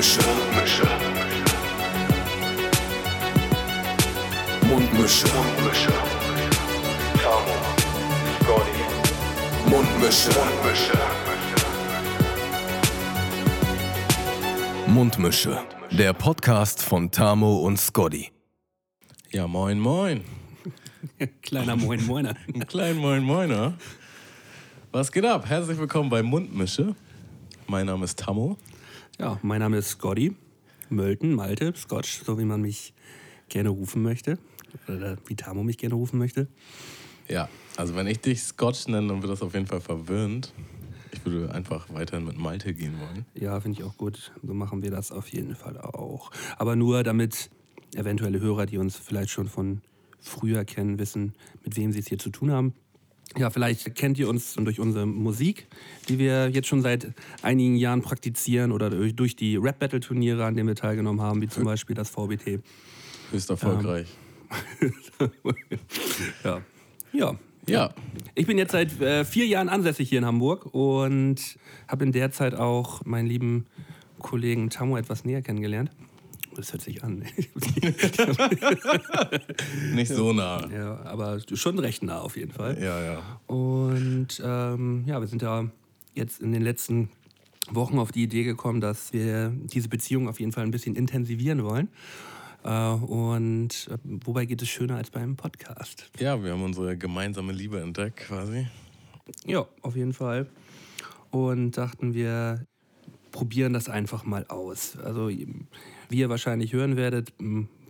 Mundmische. Mundmische. Mundmische. Mundmische. Tamo. Scotty. Mundmische. Mundmische. Mundmische. Der Podcast von Tamo und Scotty. Ja, moin, moin. Kleiner Moin Moiner. Ein kleinen Moin, Moiner. Was geht ab? Herzlich willkommen bei Mundmische. Mein Name ist Tammo. Ja, mein Name ist Scotty. Mölten, Malte, Scotch, so wie man mich gerne rufen möchte. Oder wie Tamo mich gerne rufen möchte. Ja, also wenn ich dich Scotch nenne, dann wird das auf jeden Fall verwirrend. Ich würde einfach weiterhin mit Malte gehen wollen. Ja, finde ich auch gut. So machen wir das auf jeden Fall auch. Aber nur damit eventuelle Hörer, die uns vielleicht schon von früher kennen, wissen, mit wem sie es hier zu tun haben. Ja, vielleicht kennt ihr uns durch unsere Musik, die wir jetzt schon seit einigen Jahren praktizieren oder durch, die Rap-Battle-Turniere, an denen wir teilgenommen haben, wie zum Beispiel das VBT. Höchst erfolgreich. Ja. Ja. Ja. Ich bin jetzt seit äh, vier Jahren ansässig hier in Hamburg und habe in der Zeit auch meinen lieben Kollegen Tammo etwas näher kennengelernt. Das hört sich an. Nicht so nah. ja, aber schon recht nah auf jeden Fall. Ja, ja. Und ähm, ja, wir sind ja jetzt in den letzten Wochen auf die Idee gekommen, dass wir diese Beziehung auf jeden Fall ein bisschen intensivieren wollen. Äh, und äh, wobei geht es schöner als beim Podcast? Ja, wir haben unsere gemeinsame Liebe entdeckt quasi. Ja, auf jeden Fall. Und dachten wir, probieren das einfach mal aus. Also, wie ihr wahrscheinlich hören werdet,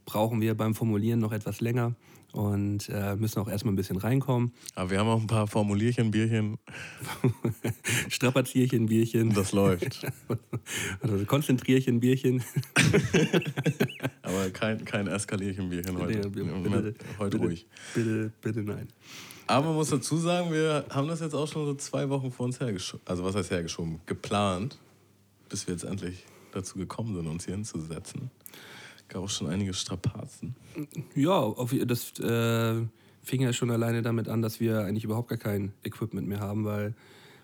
brauchen wir beim Formulieren noch etwas länger und äh, müssen auch erstmal ein bisschen reinkommen. Aber wir haben auch ein paar Formulierchen, Bierchen. Strapazierchen, Bierchen, Das läuft. also Konzentrierchen, Bierchen. Aber kein, kein Eskalierchen, Bierchen heute. Nee, bitte, heute bitte, ruhig. Bitte, bitte nein. Aber man muss dazu sagen, wir haben das jetzt auch schon so zwei Wochen vor uns hergeschoben. Also was heißt hergeschoben? Geplant, bis wir jetzt endlich dazu gekommen sind, uns hier hinzusetzen. Gab auch schon einige Strapazen. Ja, auf, das äh, fing ja schon alleine damit an, dass wir eigentlich überhaupt gar kein Equipment mehr haben, weil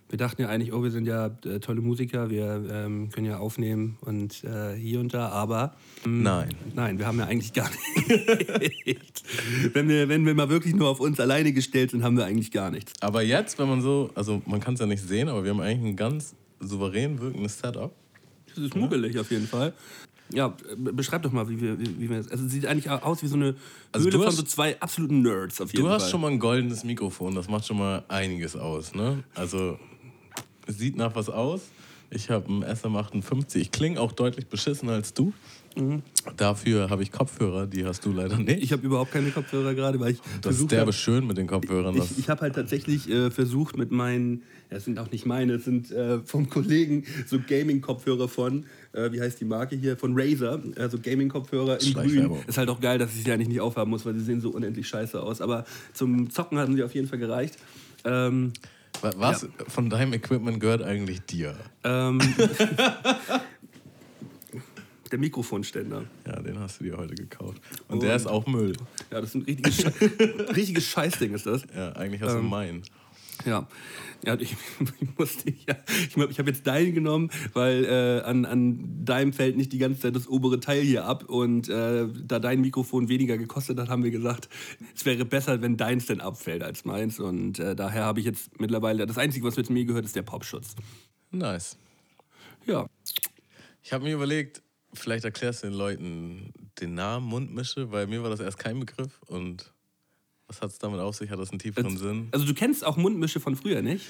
wir dachten ja eigentlich, oh, wir sind ja äh, tolle Musiker, wir ähm, können ja aufnehmen und äh, hier und da, aber ähm, Nein. nein, wir haben ja eigentlich gar nichts. wenn, wir, wenn wir mal wirklich nur auf uns alleine gestellt sind, haben wir eigentlich gar nichts. Aber jetzt, wenn man so, also man kann es ja nicht sehen, aber wir haben eigentlich ein ganz souverän wirkendes Setup. Das ist muggelig auf jeden Fall. Ja, be- beschreib doch mal, wie wir, wie, wir das. Also es sieht eigentlich aus wie so eine Also Höhle du von hast- so zwei absoluten Nerds auf jeden Du Fall. hast schon mal ein goldenes Mikrofon, das macht schon mal einiges aus, ne? Also, sieht nach was aus. Ich habe ein SM58. Ich klinge auch deutlich beschissener als du. Dafür habe ich Kopfhörer, die hast du leider nicht. Ich habe überhaupt keine Kopfhörer gerade, weil ich das ist derbe schön mit den Kopfhörern. Ich, ich habe halt tatsächlich äh, versucht mit meinen, ja, das sind auch nicht meine, das sind äh, vom Kollegen so Gaming-Kopfhörer von, äh, wie heißt die Marke hier, von Razer, also Gaming-Kopfhörer in grün. Ist halt auch geil, dass ich sie eigentlich nicht aufhaben muss, weil sie sehen so unendlich scheiße aus. Aber zum Zocken hatten sie auf jeden Fall gereicht. Ähm, Wa- was von deinem Equipment gehört eigentlich dir? ähm, der Mikrofonständer. Ja, den hast du dir heute gekauft. Und der ist auch Müll. Ja, das ist ein richtiges, Sche richtiges Scheißding, ist das. Ja, eigentlich hast du Ähm, meinen. Ja, ja ich, ich musste ja, ich, ich habe jetzt deinen genommen, weil äh, an, an deinem fällt nicht die ganze Zeit das obere Teil hier ab und äh, da dein Mikrofon weniger gekostet hat, haben wir gesagt, es wäre besser, wenn deins denn abfällt als meins und äh, daher habe ich jetzt mittlerweile, das Einzige, was mit mir gehört, ist der Popschutz. Nice. Ja, Ich habe mir überlegt, vielleicht erklärst du den Leuten den Namen Mundmische, weil mir war das erst kein Begriff und was hat es damit auf sich? Hat das einen tieferen Sinn? also du kennst auch Mundmische von früher, nicht?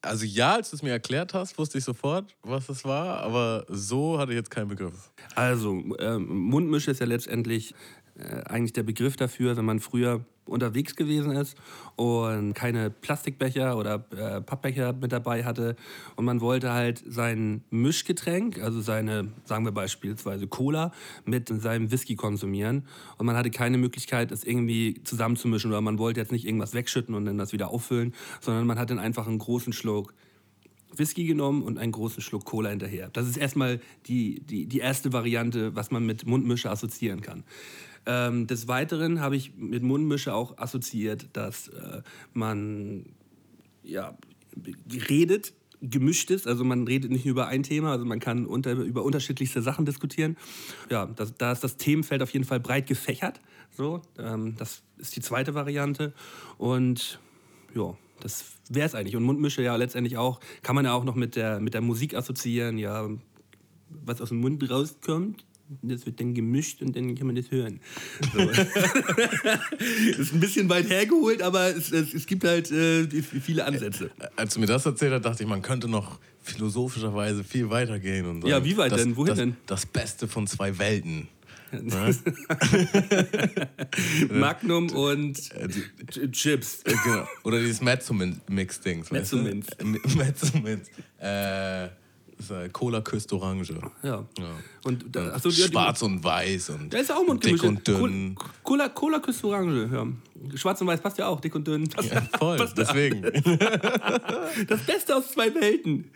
Also ja, als du es mir erklärt hast, wusste ich sofort, was es war, aber so hatte ich jetzt keinen Begriff. Also, ähm, Mundmische ist ja letztendlich äh, eigentlich der Begriff dafür, wenn man früher unterwegs gewesen ist und keine Plastikbecher oder äh, Pappbecher mit dabei hatte und man wollte halt sein Mischgetränk, also seine, sagen wir beispielsweise Cola, mit seinem Whisky konsumieren und man hatte keine Möglichkeit, es irgendwie zusammenzumischen oder man wollte jetzt nicht irgendwas wegschütten und dann das wieder auffüllen, sondern man hat dann einfach einen großen Schluck Whisky genommen und einen großen Schluck Cola hinterher. Das ist erstmal die, die, die erste Variante, was man mit Mundmische assoziieren kann. Ähm, des Weiteren habe ich mit Mundmische auch assoziiert, dass äh, man ja, redet gemischt ist. Also man redet nicht nur über ein Thema, also man kann unter, über unterschiedlichste Sachen diskutieren. Ja, da ist das Themenfeld auf jeden Fall breit gefächert. So, ähm, das ist die zweite Variante. Und ja, das wäre es eigentlich. Und Mundmische ja letztendlich auch, kann man ja auch noch mit der, mit der Musik assoziieren, ja, was aus dem Mund rauskommt. Das wird dann gemischt und dann kann man das hören. So. ist ein bisschen weit hergeholt, aber es, es, es gibt halt äh, viele Ansätze. Als du mir das erzählt hast, dachte ich, man könnte noch philosophischerweise viel weiter gehen. Und ja, wie weit das, denn? Wohin das, denn? Das Beste von zwei Welten. Magnum und Chips. Äh, genau. Oder dieses Mezzomint-Mix-Dings. Mezzomint. Mezzomint. Äh, Cola küsst Orange. Ja. ja. Und, da, achso, Schwarz und weiß und da ist auch Mundgemische. dick und dünn. Cola, Cola küsst Orange. Ja. Schwarz und weiß passt ja auch, dick und dünn. Passt, Ja, voll, passt deswegen. Das Beste aus zwei Welten.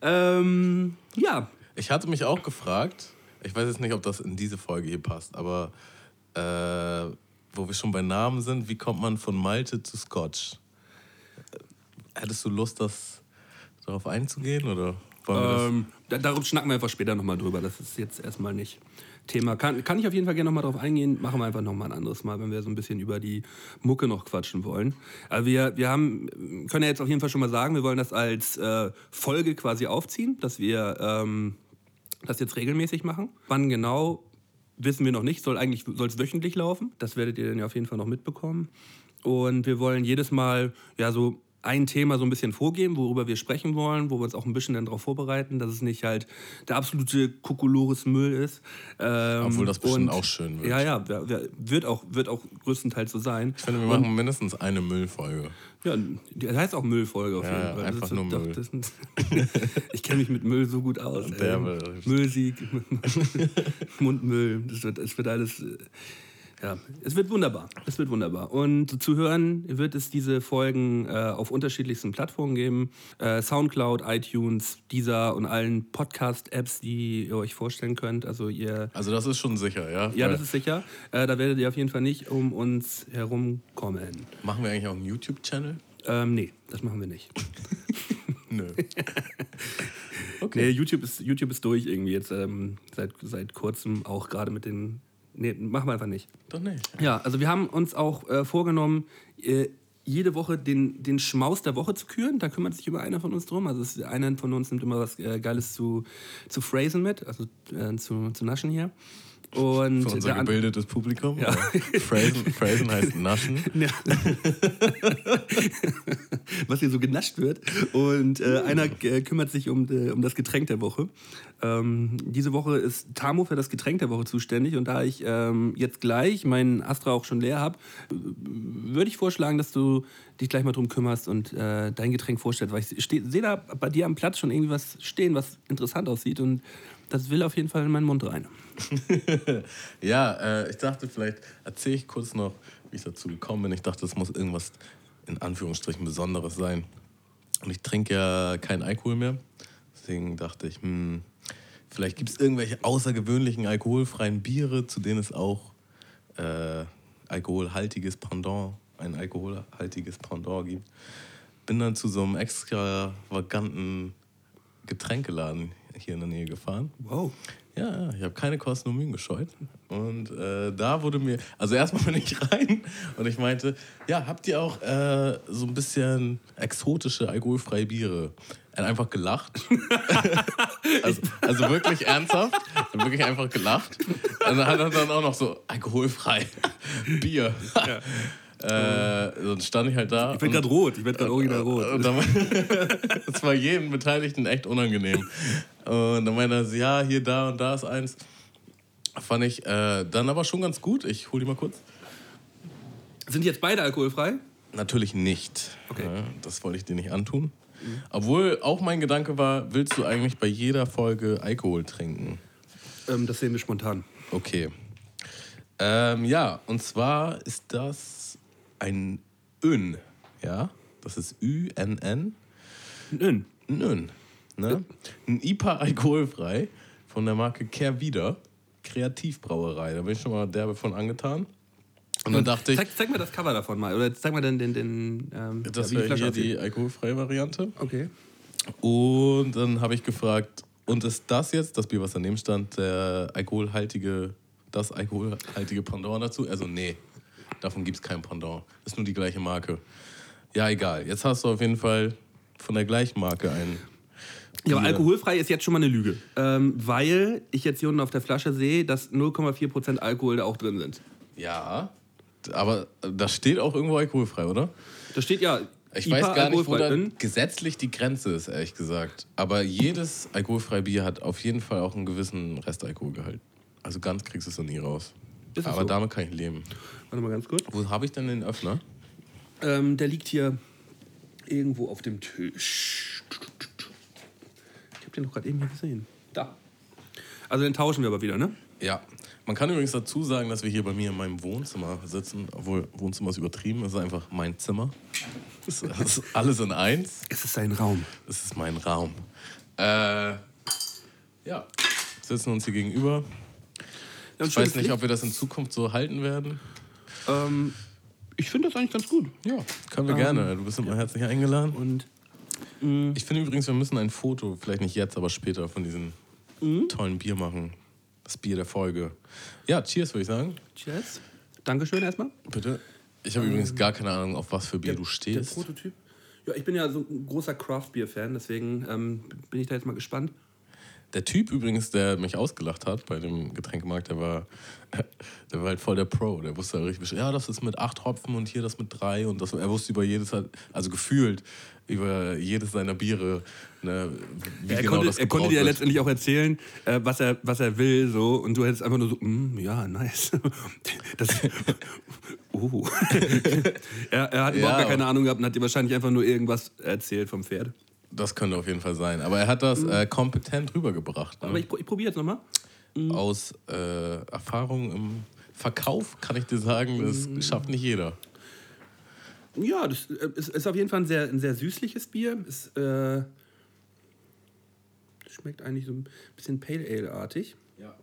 Ähm, ja, Ich hatte mich auch gefragt, ich weiß jetzt nicht, ob das in diese Folge hier passt, aber äh, wo wir schon bei Namen sind, wie kommt man von Malte zu Scotch? Äh, Hättest du Lust, das darauf einzugehen oder? Ähm, da, darum schnacken wir einfach später nochmal drüber. Das ist jetzt erstmal nicht Thema. Kann, kann ich auf jeden Fall gerne nochmal drauf eingehen. Machen wir einfach nochmal ein anderes Mal, wenn wir so ein bisschen über die Mucke noch quatschen wollen. Aber wir, wir haben, können ja jetzt auf jeden Fall schon mal sagen, wir wollen das als äh, Folge quasi aufziehen, dass wir ähm, das jetzt regelmäßig machen. Wann genau, wissen wir noch nicht. Soll eigentlich soll es wöchentlich laufen. Das werdet ihr dann ja auf jeden Fall noch mitbekommen. Und wir wollen jedes Mal ja so ein Thema so ein bisschen vorgeben, worüber wir sprechen wollen, wo wir uns auch ein bisschen dann darauf vorbereiten, dass es nicht halt der absolute Kokolores Müll ist. Ähm, Obwohl das bestimmt und- auch schön wird. Ja, ja, wird auch, wird auch größtenteils so sein. Ich finde, wir machen mindestens eine Müllfolge. Ja, die heißt auch Müllfolge auf jeden ja, Fall. einfach Das nur doch- Müll. das ist- ich kenne mich mit Müll so gut aus. Will- Müllsieg, Mundmüll, das wird, das wird alles. Ja, es wird wunderbar. Es wird wunderbar. Und zu hören wird es diese Folgen äh, auf unterschiedlichsten Plattformen geben. Äh, Soundcloud, iTunes, Deezer und allen Podcast-Apps, die ihr euch vorstellen könnt. Also ihr Also das ist schon sicher, ja? ja, das ist sicher. Äh, da werdet ihr auf jeden Fall nicht um uns herumkommen. Machen wir eigentlich auch einen YouTube-Channel? Ähm, nee, das machen wir nicht. Nö. Nee, YouTube ist, YouTube ist durch irgendwie jetzt ähm, seit, seit kurzem, auch gerade mit den. Nee, machen wir einfach nicht. Doch nicht. Ja, also wir haben uns auch äh, vorgenommen, äh, jede Woche den, den Schmaus der Woche zu küren. Da kümmert sich immer einer von uns drum. Also ist, einer von uns nimmt immer was äh, Geiles zu, zu phrasen mit, also äh, zu, zu naschen hier. Und Für unser gebildetes Publikum. Ja. Phrasen, Phrasen heißt naschen. Ja. was hier so genascht wird. Und äh, einer äh, kümmert sich um, äh, um das Getränk der Woche. Ähm, diese Woche ist Tamo für das Getränk der Woche zuständig. Und da ich ähm, jetzt gleich meinen Astra auch schon leer habe, würde ich vorschlagen, dass du dich gleich mal drum kümmerst und äh, dein Getränk vorstellst. Weil ich sehe da bei dir am Platz schon irgendwie was stehen, was interessant aussieht. Und das will auf jeden Fall in meinen Mund rein. Ja, äh, ich dachte, vielleicht erzähle ich kurz noch, wie ich dazu gekommen bin. Ich dachte, es muss irgendwas in Anführungsstrichen Besonderes sein. Und ich trinke ja keinen Alkohol mehr. Deswegen dachte ich, hm, vielleicht gibt es irgendwelche außergewöhnlichen alkoholfreien Biere, zu denen es auch äh, alkoholhaltiges Pendant, ein alkoholhaltiges Pendant gibt. Bin dann zu so einem extravaganten Getränkeladen hier in der Nähe gefahren. Wow. Ja, ich habe keine Kosten und Mühen gescheut. Und äh, da wurde mir, also erstmal bin ich rein und ich meinte, ja, habt ihr auch äh, so ein bisschen exotische alkoholfreie Biere? Er hat einfach gelacht. also, also wirklich ernsthaft. Er hat wirklich einfach gelacht. Und dann hat er dann auch noch so alkoholfrei Bier. äh, dann stand ich halt da. Ich und- gerade rot. Ich werde gerade original rot. und dann, das war jedem Beteiligten echt unangenehm. Und dann meinte er, so, ja, hier, da und da ist eins. Fand ich äh, dann aber schon ganz gut. Ich hole die mal kurz. Sind jetzt beide alkoholfrei? Natürlich nicht. Okay. Ja, das wollte ich dir nicht antun. Obwohl auch mein Gedanke war, willst du eigentlich bei jeder Folge Alkohol trinken? Ähm, das sehen wir spontan. Okay. Ähm, ja, und zwar ist das ein Ön. Ja, das ist Ü-N-N. Ein Ön. Ne? Ein IPA alkoholfrei von der Marke Kehrwieder. Kreativbrauerei. Da bin ich schon mal derbe von angetan. Und dann dachte ich, Zeig, zeig mir das Cover davon mal. Oder zeig mal den. den, den ähm, das wäre hier die alkoholfreie Variante. Okay. Und dann habe ich gefragt, und ist das jetzt, das Bier, was daneben stand, der alkoholhaltige, das alkoholhaltige Pendant dazu? Also nee, davon gibt es kein Pendant. Ist nur die gleiche Marke. Ja, egal. Jetzt hast du auf jeden Fall von der gleichen Marke ein. Ja, aber alkoholfrei ist jetzt schon mal eine Lüge. Ähm, weil ich jetzt hier unten auf der Flasche sehe, dass 0,4% Alkohol da auch drin sind. Ja, aber da steht auch irgendwo alkoholfrei, oder? Da steht ja. Ich IPA weiß gar nicht, wo da gesetzlich die Grenze ist, ehrlich gesagt. Aber jedes alkoholfreie Bier hat auf jeden Fall auch einen gewissen Restalkoholgehalt. Also ganz kriegst du es noch nie raus. Ist Aber so? damit kann ich leben. Warte mal ganz kurz. Wo habe ich denn den Öffner? Ähm, der liegt hier irgendwo auf dem Tisch. Ich habe den noch gerade eben hier gesehen. Da. Also den tauschen wir aber wieder, ne? Ja. Man kann übrigens dazu sagen, dass wir hier bei mir in meinem Wohnzimmer sitzen. Obwohl, Wohnzimmer ist übertrieben. Es ist einfach mein Zimmer. Das ist alles in eins. Es ist ein Raum. Das ist mein Raum. Äh, ja. Sitzen uns hier gegenüber. Ich weiß nicht, ob wir das in Zukunft so halten werden. Ähm, ich finde das eigentlich ganz gut. Ja, können wir gerne. Du bist immer herzlich eingeladen. Und Ich finde übrigens, wir müssen ein Foto, vielleicht nicht jetzt, aber später, von diesem tollen Bier machen. Das Bier der Folge. Ja, cheers, würde ich sagen. Cheers. Dankeschön erstmal. Bitte. Ich habe übrigens gar keine Ahnung, auf was für Bier du Der stehst. Prototyp. Ja, ich bin ja so ein großer Craft-Beer-Fan, deswegen ähm, bin ich da jetzt mal gespannt. Der Typ übrigens, der mich ausgelacht hat bei dem Getränkemarkt, der war, der war halt voll der Pro. Der wusste halt richtig, ja, das ist mit acht Hopfen und hier das mit drei. Und das, er wusste über jedes, also gefühlt über jedes seiner Biere, ne, wie er genau konnte, er konnte dir ja letztendlich auch erzählen, äh, was, er, was er will, so, und du hättest einfach nur so, mm, ja, nice. Das, oh. er, er hat überhaupt Ja. gar keine Ahnung gehabt und hat dir wahrscheinlich einfach nur irgendwas erzählt vom Pferd. Das könnte auf jeden Fall sein. Aber er hat das äh, kompetent rübergebracht. Ne? Aber ich, ich probiere jetzt nochmal. Aus äh, Erfahrung im Verkauf kann ich dir sagen, das Mhm. schafft nicht jeder. Ja, das äh, ist, ist auf jeden Fall ein sehr, ein sehr süßliches Bier. Ist, äh, schmeckt eigentlich so ein bisschen Pale Ale-artig. Ja,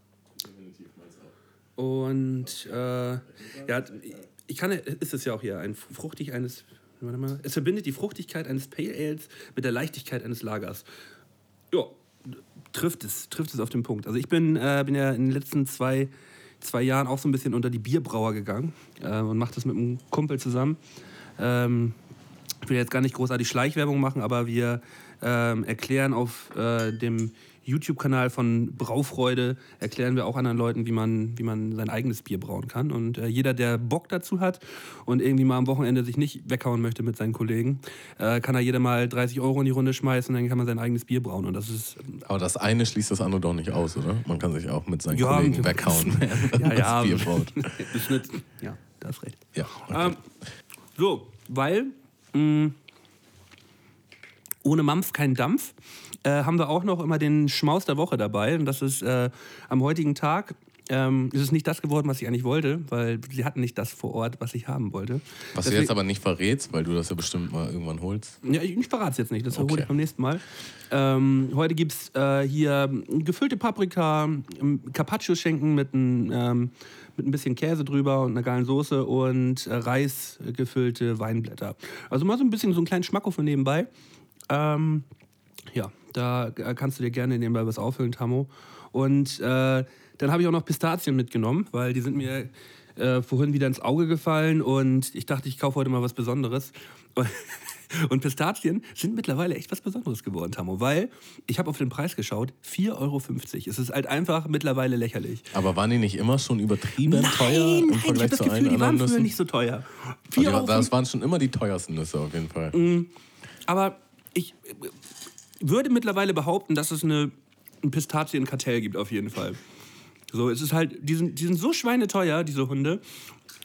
definitiv meins auch. Und äh, ja, ich kann, ist es ja auch hier, ein fruchtig eines, warte mal, es verbindet die Fruchtigkeit eines Pale Ales mit der Leichtigkeit eines Lagers. Ja, trifft es, trifft es auf den Punkt. Also ich bin, äh, bin ja in den letzten zwei, zwei Jahren auch so ein bisschen unter die Bierbrauer gegangen äh, und mache das mit einem Kumpel zusammen. Ähm, ich will jetzt gar nicht großartig Schleichwerbung machen, aber wir ähm, erklären auf äh, dem YouTube-Kanal von Braufreude, erklären wir auch anderen Leuten, wie man, wie man sein eigenes Bier brauen kann. Und äh, jeder, der Bock dazu hat und irgendwie mal am Wochenende sich nicht weghauen möchte mit seinen Kollegen, äh, kann da jeder mal 30 Euro in die Runde schmeißen und dann kann man sein eigenes Bier brauen. Und das ist Aber das eine schließt das andere doch nicht aus, oder? Man kann sich auch mit seinen Ja, Kollegen weghauen, wenn man ja, ja, das Bier baut. beschnitten. Ja, da hast recht. Ja, okay. Ähm, so, weil mh, ohne Mampf kein Dampf, äh, haben wir auch noch immer den Schmaus der Woche dabei. Und das ist äh, am heutigen Tag. Ähm, ist es nicht das geworden, was ich eigentlich wollte, weil sie hatten nicht das vor Ort, was ich haben wollte. Was du Deswegen- jetzt aber nicht verrätst, weil du das ja bestimmt mal irgendwann holst. ja, ich, ich verrate es jetzt nicht, das Okay. hole ich beim nächsten Mal. Ähm, heute gibt es äh, hier gefüllte Paprika, ähm, Carpaccio-Schinken mit, ein, ähm, mit ein bisschen Käse drüber und einer geilen Soße und äh, Reis Weinblätter. Also mal so ein bisschen so einen kleinen Schmacko für nebenbei. Ähm, ja, da äh, kannst du dir gerne nebenbei was auffüllen, Tammo. Und äh, dann habe ich auch noch Pistazien mitgenommen, weil die sind mir äh, vorhin wieder ins Auge gefallen und ich dachte, ich kaufe heute mal was Besonderes. Und Pistazien sind mittlerweile echt was Besonderes geworden, Tammo, weil ich habe auf den Preis geschaut, 4,50 Euro. Es ist halt einfach mittlerweile lächerlich. Aber waren die nicht immer schon übertrieben teuer im nein, ich Vergleich habe das zu Gefühl, allen die waren anderen früher Nüssen? nicht so teuer. Aber 4,50 die, Euro. das waren schon immer die teuersten Nüsse auf jeden Fall. Mhm. Aber ich äh, würde mittlerweile behaupten, dass es eine, ein Pistazienkartell gibt, auf jeden Fall. So, es ist halt, die sind, die sind so schweineteuer, diese Hunde.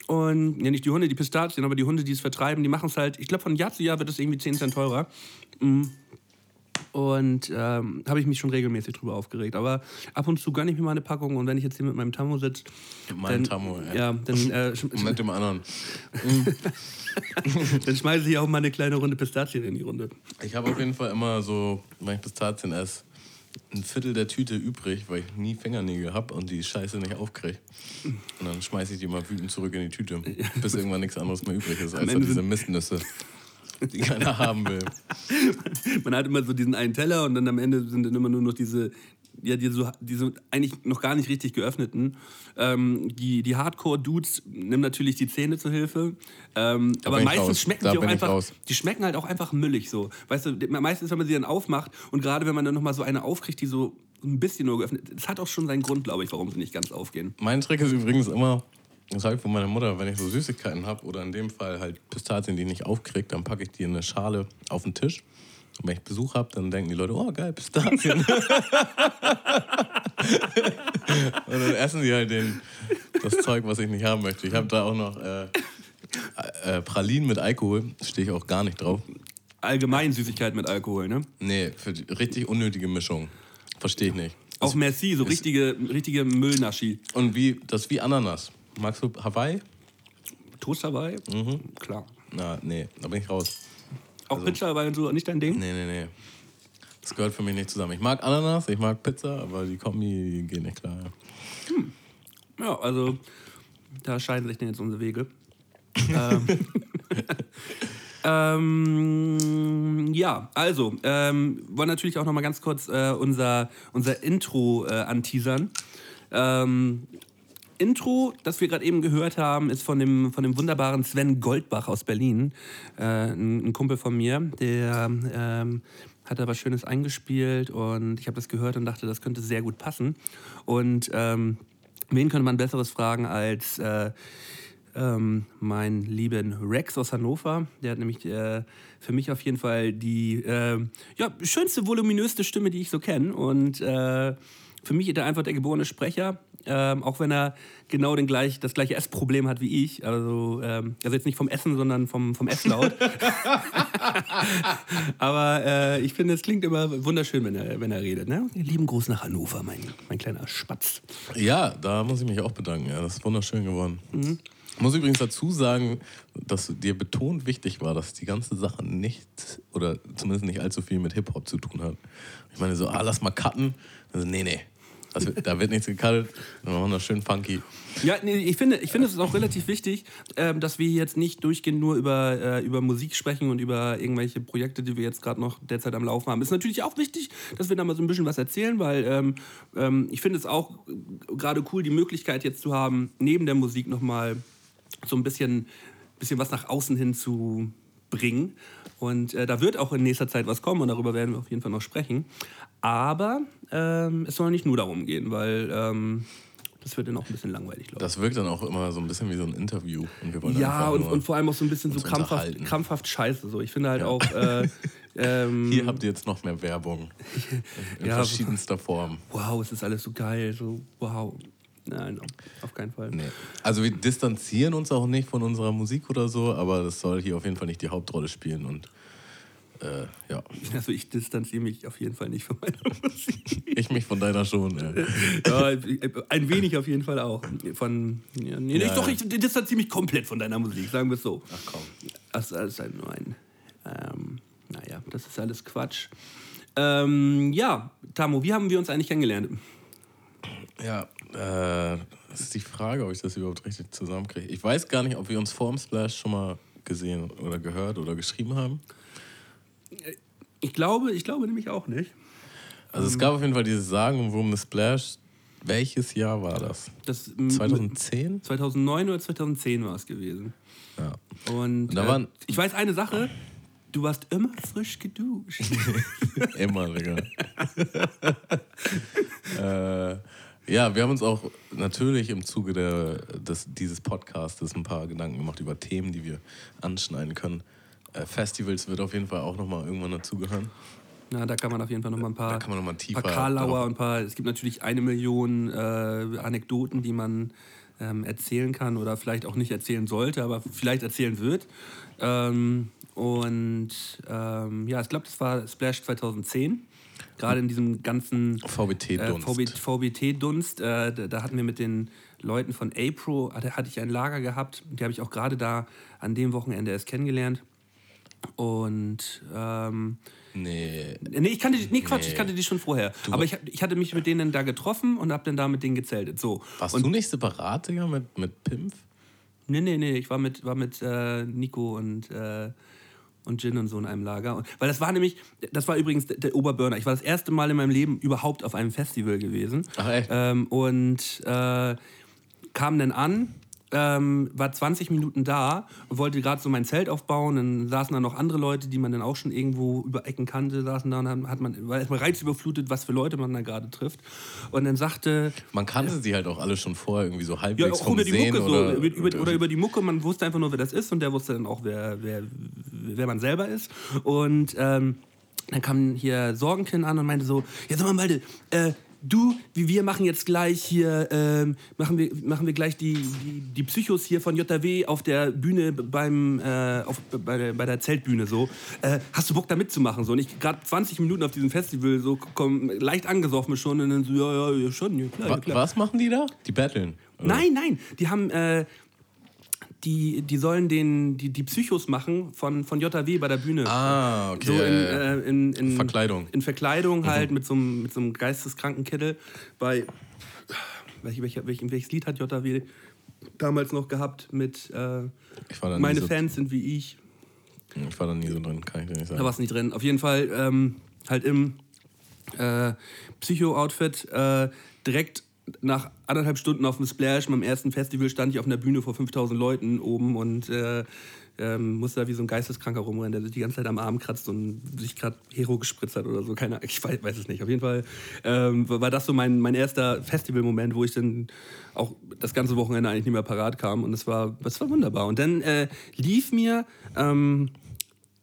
Und, ja, nicht die Hunde, die Pistazien, aber die Hunde, die es vertreiben, die machen es halt, ich glaube, von Jahr zu Jahr wird es irgendwie 10 Cent teurer. Mm. Und ähm, habe ich mich schon regelmäßig drüber aufgeregt. Aber ab und zu gönne ich mir mal eine Packung und wenn ich jetzt hier mit meinem Tammo sitze. Mit meinem Tammo, ja. Ja, dann, äh, Und mit dem anderen. dann schmeiße ich auch mal eine kleine Runde Pistazien in die Runde. Ich habe auf jeden Fall immer so, wenn ich Pistazien esse, ein Viertel der Tüte übrig, weil ich nie Fingernägel habe und die Scheiße nicht aufkriege. Und dann schmeiße ich die mal wütend zurück in die Tüte, bis irgendwann nichts anderes mehr übrig ist als diese Mistnüsse. die keiner haben will. Man hat immer so diesen einen Teller und dann am Ende sind dann immer nur noch diese, ja, diese, diese eigentlich noch gar nicht richtig geöffneten. Ähm, die die Hardcore-Dudes nehmen natürlich die Zähne zur Hilfe. Ähm, aber meistens raus. schmecken Da die auch einfach, die schmecken halt auch einfach müllig so. Weißt du, meistens, wenn man sie dann aufmacht und gerade wenn man dann nochmal so eine aufkriegt, die so ein bisschen nur geöffnet, das hat auch schon seinen Grund, glaube ich, warum sie nicht ganz aufgehen. Mein Trick ist übrigens immer, das sage ich von meiner Mutter, wenn ich so Süßigkeiten habe oder in dem Fall halt Pistazien, die ich nicht aufkriege, dann packe ich die in eine Schale auf den Tisch. Und wenn ich Besuch habe, dann denken die Leute, oh geil, Pistazien. und dann essen die halt den, das Zeug, was ich nicht haben möchte. Ich habe da auch noch äh, äh, Pralinen mit Alkohol, stehe ich auch gar nicht drauf. Allgemein Süßigkeit mit Alkohol, ne? Nee, für die richtig unnötige Mischung. Verstehe ich nicht. Auch Merci, so richtige, richtige Müllnaschi. Und wie, das ist wie Ananas. Magst du Hawaii? Toast dabei? Klar. Na, nee, da bin ich raus. Auch Pizza dabei und so, nicht dein Ding? Nee, nee, nee. Das gehört für mich nicht zusammen. Ich mag Ananas, ich mag Pizza, aber die Kombi die geht nicht klar. Ja, also da scheiden sich denn jetzt unsere Wege. ähm, ähm, ja, also, ähm, wollen natürlich auch noch mal ganz kurz äh, unser, unser Intro äh, anteasern. Ähm, Intro, das wir gerade eben gehört haben, ist von dem, von dem wunderbaren Sven Goldbach aus Berlin. Äh, ein, ein Kumpel von mir, der ähm, hat da was Schönes eingespielt und ich habe das gehört und dachte, das könnte sehr gut passen. Und ähm, wen könnte man Besseres fragen als äh, ähm, meinen lieben Rex aus Hannover. Der hat nämlich äh, für mich auf jeden Fall die äh, ja, schönste, voluminöste Stimme, die ich so kenne. Und äh, für mich ist er einfach der geborene Sprecher, ähm, auch wenn er genau den gleich, das gleiche Essproblem hat wie ich. Also, ähm, also jetzt nicht vom Essen, sondern vom, vom Esslaut. Aber äh, ich finde, es klingt immer wunderschön, wenn er, wenn er redet. Ne? Lieben Gruß nach Hannover, mein, mein kleiner Spatz. Ja, da muss ich mich auch bedanken. Ja, das ist wunderschön geworden. Ich muss übrigens dazu sagen, dass dir betont wichtig war, dass die ganze Sache nicht oder zumindest nicht allzu viel mit Hip-Hop zu tun hat. Ich meine so, ah, lass mal cutten. Also, nee, nee. Das wird, da wird nichts gecuttet. Wir machen das schön funky. Ja, nee, ich finde, ich finde es ist auch relativ wichtig, ähm, dass wir jetzt nicht durchgehend nur über, äh, über Musik sprechen und über irgendwelche Projekte, die wir jetzt gerade noch derzeit am Laufen haben. Ist natürlich auch wichtig, dass wir da mal so ein bisschen was erzählen, weil ähm, ähm, ich finde es auch gerade cool, die Möglichkeit jetzt zu haben, neben der Musik nochmal so ein bisschen, bisschen was nach außen hin zu bringen. Und äh, da wird auch in nächster Zeit was kommen und darüber werden wir auf jeden Fall noch sprechen. Aber ähm, es soll nicht nur darum gehen, weil ähm, das wird dann auch ein bisschen langweilig, glaube ich. Das wirkt dann auch immer so ein bisschen wie so ein Interview. Und wir wollen Ja, und, und vor allem auch so ein bisschen so krampfhaft, krampfhaft scheiße. So. Ich finde halt auch. Äh, ähm, Hier habt ihr jetzt noch mehr Werbung. In Ja, verschiedenster Form. wow, es ist alles so geil. So, wow. Nein, auf, auf keinen Fall. Nee. Also wir distanzieren uns auch nicht von unserer Musik oder so, aber das soll hier auf jeden Fall nicht die Hauptrolle spielen. Und äh, ja, Also ich distanziere mich auf jeden Fall nicht von meiner Musik. ich mich von deiner schon. Ja. ja, ein wenig auf jeden Fall auch. Von, ja, nee, Ja, ich, doch, ich distanziere mich komplett von deiner Musik, sagen wir es so. Ach komm. Das ist alles halt nur ein. Ähm, naja, das ist alles Quatsch. Ähm, ja, Tamo, wie haben wir uns eigentlich kennengelernt? Ja, äh, das ist die Frage, ob ich das überhaupt richtig zusammenkriege. Ich weiß gar nicht, ob wir uns vorm Splash schon mal gesehen oder gehört oder geschrieben haben. Ich glaube, ich glaube nämlich auch nicht. Also es gab auf jeden Fall dieses sagenumwobene Splash. Welches Jahr war das? Das, m- 2010? 2009 oder 2010 war es gewesen. Ja. Und, Und da äh, waren- ich weiß eine Sache, du warst immer frisch geduscht. Immer, Digga. äh, ja, wir haben uns auch natürlich im Zuge der, des, dieses Podcastes ein paar Gedanken gemacht über Themen, die wir anschneiden können. Äh, Festivals wird auf jeden Fall auch nochmal irgendwann dazugehören. Na, da kann man auf jeden Fall noch mal ein paar, Da kann man noch mal tiefer paar Karlauer drauf- und ein paar. Es gibt natürlich eine Million äh, Anekdoten, die man ähm, erzählen kann oder vielleicht auch nicht erzählen sollte, aber vielleicht erzählen wird. Ähm, und ähm, ja, ich glaube, das war Splash 2010. Gerade in diesem ganzen äh, VBT-Dunst. VB, VBT-Dunst. Äh, da, da hatten wir mit den Leuten von APRO, hatte, hatte ich ein Lager gehabt. Die habe ich auch gerade da an dem Wochenende erst kennengelernt. Und ähm, Nee. Nee, ich kannte die, nee, Quatsch, Nee. ich kannte die schon vorher. Aber ich, ich hatte mich mit denen da getroffen und hab dann da mit denen gezeltet. So. Warst und, du nicht separat, Digga, mit, mit Pimpf? Nee, nee, nee, ich war mit, war mit äh, Nico und, äh, und Gin und so in einem Lager. Und, weil das war nämlich, das war übrigens der, der Oberburner. Ich war das erste Mal in meinem Leben überhaupt auf einem Festival gewesen. Ach, echt? Ähm, und äh, kam dann an, ähm, war 20 Minuten da und wollte gerade so mein Zelt aufbauen. Dann saßen da noch andere Leute, die man dann auch schon irgendwo über Ecken kannte, saßen da und dann hat man, war erstmal reizüberflutet, was für Leute man da gerade trifft. Und dann sagte, Man kannte sie halt auch alle schon vorher irgendwie so ja, halbwegs auch vom über die Sehen Mucke oder, so, über, über, oder über die Mucke, man wusste einfach nur, wer das ist und der wusste dann auch, wer, wer, wer man selber ist. Und ähm, dann kam hier Sorgenkind an und meinte so, ja sag mal Malte, äh, du, wie wir machen jetzt gleich hier, ähm, machen, wir, machen wir gleich die, die, die Psychos hier von JW auf der Bühne beim, äh, auf, bei, der, bei der Zeltbühne so. Äh, hast du Bock da mitzumachen? So, und ich gerade 20 Minuten auf diesem Festival so komm, leicht angesoffen schon und dann so, ja, ja, ja schon, ja klar, ja, klar. was machen die da? Die battlen. Nein, nein, die haben, äh, die, die sollen den, die, die Psychos machen von, von JW bei der Bühne. Ah, okay. So in, äh, in, in Verkleidung. Mhm. In Verkleidung halt mit so einem mit so einem geisteskranken Kittel. Bei welch, welch, welch, welches Lied hat JW damals noch gehabt mit äh, Meine so, Fans sind wie ich. Ich war da nie so drin, kann ich dir nicht sagen. Da war es nicht drin. Auf jeden Fall ähm, halt im äh, Psycho-Outfit äh, direkt nach anderthalb Stunden auf dem Splash, beim ersten Festival, stand ich auf einer Bühne vor 5000 Leuten oben und äh, ähm, musste da wie so ein Geisteskranker rumrennen, der sich die ganze Zeit am Arm kratzt und sich gerade Hero gespritzt hat oder so. Keine ich weiß, weiß es nicht. Auf jeden Fall ähm, war das so mein, mein erster Festivalmoment, wo ich dann auch das ganze Wochenende eigentlich nicht mehr parat kam und das war, war wunderbar. Und dann äh, lief mir ähm,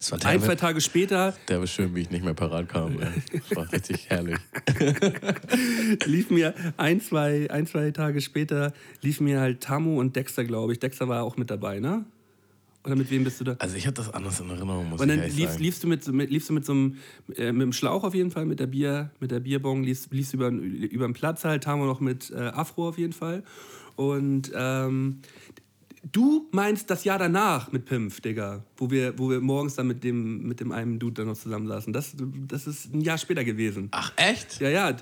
Das war ein, derbe, zwei Tage später derbe schön, wie ich nicht mehr parat kam. Das war richtig herrlich. lief mir ein zwei, ein, zwei Tage später lief mir halt Tamu und Dexter, glaube ich. Dexter war auch mit dabei, ne? Oder mit wem bist du da? Also ich hatte das anders in Erinnerung, muss Und dann ich liefst, sagen. liefst, du mit, so- mit, liefst du mit so einem, äh, mit dem Schlauch auf jeden Fall, mit der Bier, mit der Bierbong, liefst, liefst über, über den Platz halt, Tamu noch mit äh, Afro auf jeden Fall. Und ähm, du meinst das Jahr danach mit Pimpf, Digga, wo wir, wo wir morgens dann mit dem, mit dem einen Dude dann noch zusammensaßen. Das, das ist ein Jahr später gewesen. Ach, echt? Ja, ja.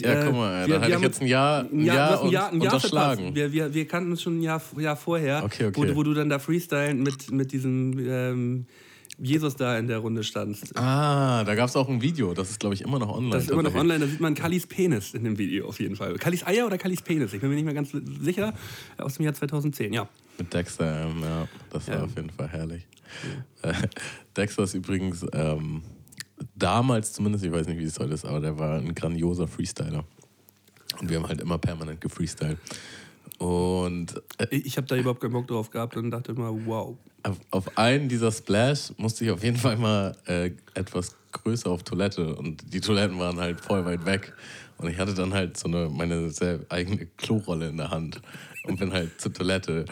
Ja, äh, guck mal, wir- wir hatte ich jetzt ein Jahr, ein Jahr, ein Jahr, ein Jahr unterschlagen. Wir, wir, wir kannten uns schon ein Jahr, Jahr vorher, Okay, okay. Wo, wo du dann da freestylen mit, mit diesem ähm, Jesus da in der Runde standst. Ah, da gab es auch ein Video. Das ist, glaube ich, immer noch online. Das ist immer noch online, da sieht man Kallis Penis in dem Video auf jeden Fall. Kallis Eier oder Kallis Penis? Ich bin mir nicht mehr ganz sicher. Aus dem Jahr 2010, ja. Mit Dexter, ähm, ja. Das war Ja. auf jeden Fall herrlich. Äh, Dexter ist übrigens ähm, damals zumindest, ich weiß nicht, wie es heute ist, aber der war ein grandioser Freestyler. Und wir haben halt immer permanent gefreestylt. Und äh, Ich, habe da überhaupt keinen Bock drauf gehabt und dachte immer, wow. auf, auf einen dieser Splash musste ich auf jeden Fall mal äh, etwas größer auf Toilette. Und die Toiletten waren halt voll weit weg. Und ich hatte dann halt so eine, meine sehr eigene Klorolle in der Hand und bin halt zur Toilette.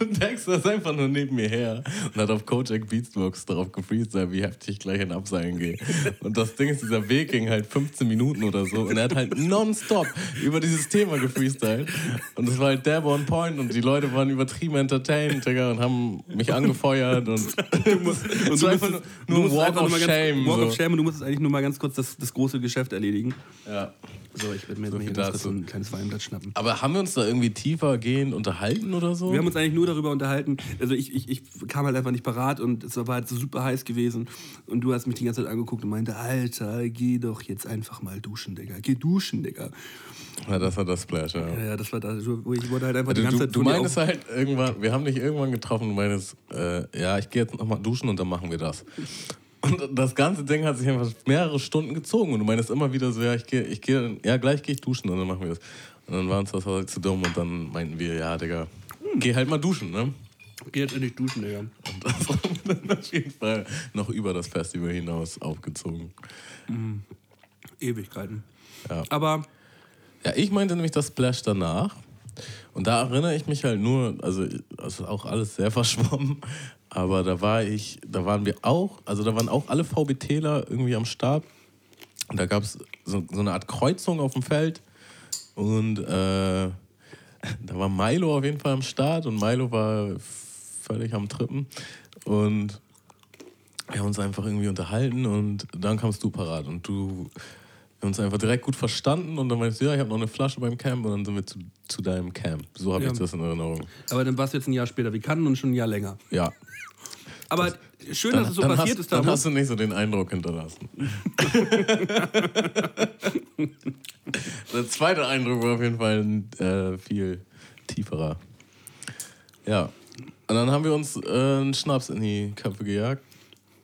Und Dexter ist einfach nur neben mir her und hat auf Kojak Beatsbox darauf gefreestylt, wie heftig ich gleich in Abseilen gehe. Und das Ding ist, dieser Weg ging halt 15 Minuten oder so und er hat halt nonstop über dieses Thema gefreestylt. Und es war halt der on point und die Leute waren übertrieben entertained, Digga, und haben mich angefeuert und, Und es war einfach nur, nur ein musstest Walk einfach of Shame. Ganz, Walk so. of Shame und du musstest eigentlich nur mal ganz kurz das, das große Geschäft erledigen. Ja. So, ich werde mir So jetzt mal hier ganz kurz so ein kleines Weinblatt schnappen. Aber haben wir uns da irgendwie tiefergehend unterhalten oder so? Wir haben uns eigentlich nur darüber unterhalten. Also ich, ich, ich kam halt einfach nicht parat und es war halt so super heiß gewesen. Und du hast mich die ganze Zeit angeguckt und meinte, Alter, geh doch jetzt einfach mal duschen, Digga. Geh duschen, Digga. ja, das war das Splash, ja. Ja, das war da, wo ich wurde halt einfach die Du, ganze du, Zeit du meinst halt irgendwann, wir haben dich irgendwann getroffen, du meinst, äh, ja, ich gehe jetzt nochmal duschen und dann machen wir das. Und das ganze Ding hat sich einfach mehrere Stunden gezogen und du meinst immer wieder so, ja, ich gehe, ich gehe, ja, gleich gehe ich duschen und dann machen wir das. Und dann waren uns das halt zu dumm und dann meinten wir, ja, Digga, geh halt mal duschen, ne? Geh jetzt endlich duschen, Digga. Und das haben wir dann auf jeden Fall noch über das Festival hinaus aufgezogen. Ewigkeiten. Ja. Aber Ja, ich meinte nämlich das Splash danach. Und da erinnere ich mich halt nur, also, also auch alles sehr verschwommen, aber da war ich, da waren wir auch, also da waren auch alle VBTler irgendwie am Start. Und da gab es so, so eine Art Kreuzung auf dem Feld. Und äh, da war Milo auf jeden Fall am Start und Milo war völlig am Trippen. Und wir haben uns einfach irgendwie unterhalten und dann kamst du parat und du wir haben uns einfach direkt gut verstanden und dann meinst du, ja, ich habe noch eine Flasche beim Camp und dann sind wir zu, zu deinem Camp. So habe Ja. ich das in Erinnerung. Aber dann war es jetzt ein Jahr später. Wir kannten uns schon ein Jahr länger. Ja. Aber schön, Dann, dass es so passiert hast, ist. Dann hast du nicht so den Eindruck hinterlassen. Der zweite Eindruck war auf jeden Fall ein äh, viel tieferer. Ja. Und dann haben wir uns äh, einen Schnaps in die Köpfe gejagt.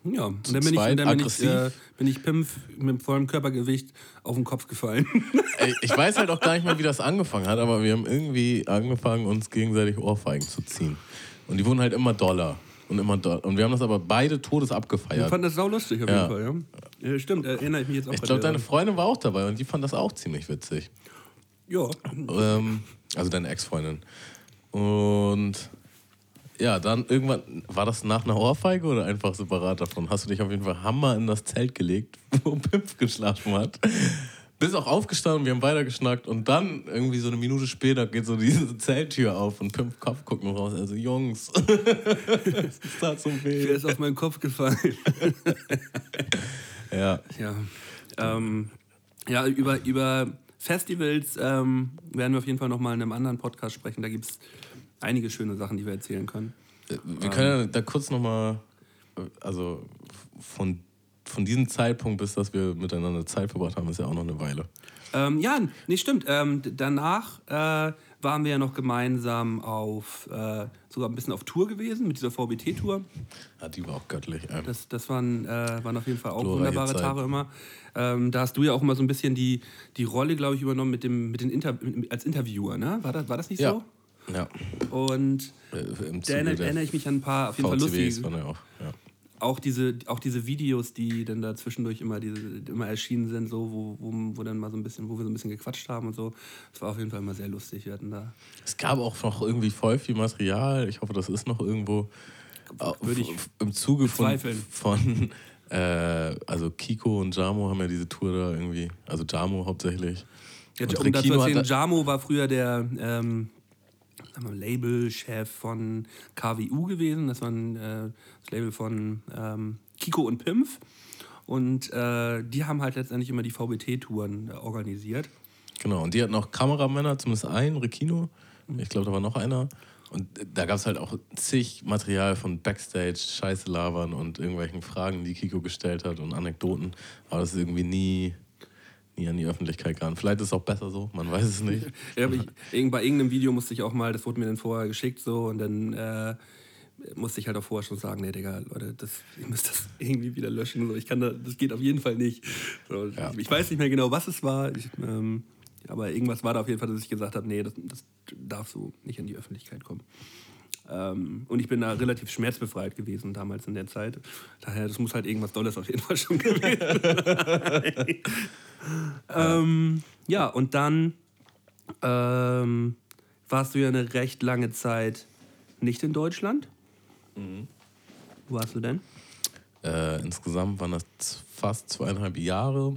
Ja, und dann bin ich, zweit, dann bin ich, äh, bin ich Pimpf mit vollem Körpergewicht auf den Kopf gefallen. Ey, ich weiß halt auch gar nicht mehr, wie das angefangen hat, aber wir haben irgendwie angefangen, uns gegenseitig Ohrfeigen zu ziehen. Und die wurden halt immer doller. Und immer doller. Und wir haben das aber beide todes Ich abgefeiert. fand das saulustig auf Ja. jeden Fall, ja. ja stimmt, erinnere ich mich jetzt auch Ich glaube, deine. Freundin war auch dabei und die fand das auch ziemlich witzig. Ja, Ähm, also deine Ex-Freundin. Und ja, dann irgendwann, war das nach einer Ohrfeige oder einfach separat davon? Hast du dich auf jeden Fall Hammer in das Zelt gelegt, wo Pimpf geschlafen hat? Bist auch aufgestanden, wir haben weiter geschnackt und dann irgendwie so eine Minute später geht so diese Zelttür auf und Pimpf Kopf guckt nur raus. Also Jungs, es tat so der weh. ist auf meinen Kopf gefallen. Ja, Ja, ähm, ja über, über Festivals ähm, werden wir auf jeden Fall nochmal in einem anderen Podcast sprechen. Da gibt es einige schöne Sachen, die wir erzählen können. wir können ja da kurz nochmal, also von, von diesem Zeitpunkt bis, dass wir miteinander Zeit verbracht haben, ist ja auch noch eine Weile. Ähm, ja, nee, stimmt. Ähm, danach äh, waren wir ja noch gemeinsam auf, äh, sogar ein bisschen auf Tour gewesen mit dieser VBT-Tour. Ja, die war auch göttlich. ey. Das, das waren, äh, waren auf jeden Fall auch wunderbare Zeit. Tage immer. Ähm, da hast du ja auch immer so ein bisschen die, die Rolle, glaube ich, übernommen mit dem, mit den Inter mit, als Interviewer, ne? War das, war das nicht Ja. so? Ja. Und Äh, da erinnere, ich mich an ein paar auf jeden Fall VCWs lustige, waren ja auch. Ja. Auch diese, auch diese Videos, die dann da zwischendurch immer, diese, immer erschienen sind, so, wo, wo, wo dann mal so ein bisschen, wo wir so ein bisschen gequatscht haben und so. Das war auf jeden Fall immer sehr lustig. Wir hatten da Es gab auch noch irgendwie voll viel Material. Ich hoffe, das ist noch irgendwo. Au- Würde ich Im Zuge von, von äh, also Kiko und Jamo haben ja diese Tour da irgendwie, also Jamo hauptsächlich. Ja, um dazu Recino zu erzählen, Jamo war früher der ähm, Labelchef von KWU gewesen. Das war ein, äh, das Label von ähm, Kiko und Pimpf. Und äh, die haben halt letztendlich immer die VBT-Touren äh, organisiert. Genau, und die hatten auch Kameramänner, zumindest einen, Recino. Ich glaube, da war noch einer. Und da gab es halt auch zig Material von Backstage, Scheiße labern und irgendwelchen Fragen, die Kiko gestellt hat und Anekdoten. Aber das ist irgendwie nie, nie an die Öffentlichkeit gegangen. Vielleicht ist es auch besser so, man weiß es nicht. Ja, ich, irgend- bei irgendeinem Video musste ich auch mal, das wurde mir dann vorher geschickt so und dann äh, musste ich halt auch vorher schon sagen, nee, Digga, Leute, das, ihr müsst das irgendwie wieder löschen. So. Ich kann da, das geht auf jeden Fall nicht. So, Ja. Ich weiß nicht mehr genau, was es war, ich, ähm, aber irgendwas war da auf jeden Fall, dass ich gesagt habe, nee, das, das darf so nicht in die Öffentlichkeit kommen. Ähm, und ich bin da relativ schmerzbefreit gewesen damals in der Zeit. Daher, das muss halt irgendwas Dolles auf jeden Fall schon gewesen sein. ähm, ja, und dann ähm, warst du ja eine recht lange Zeit nicht in Deutschland. Wo warst du denn? Äh, insgesamt waren das fast zweieinhalb Jahre.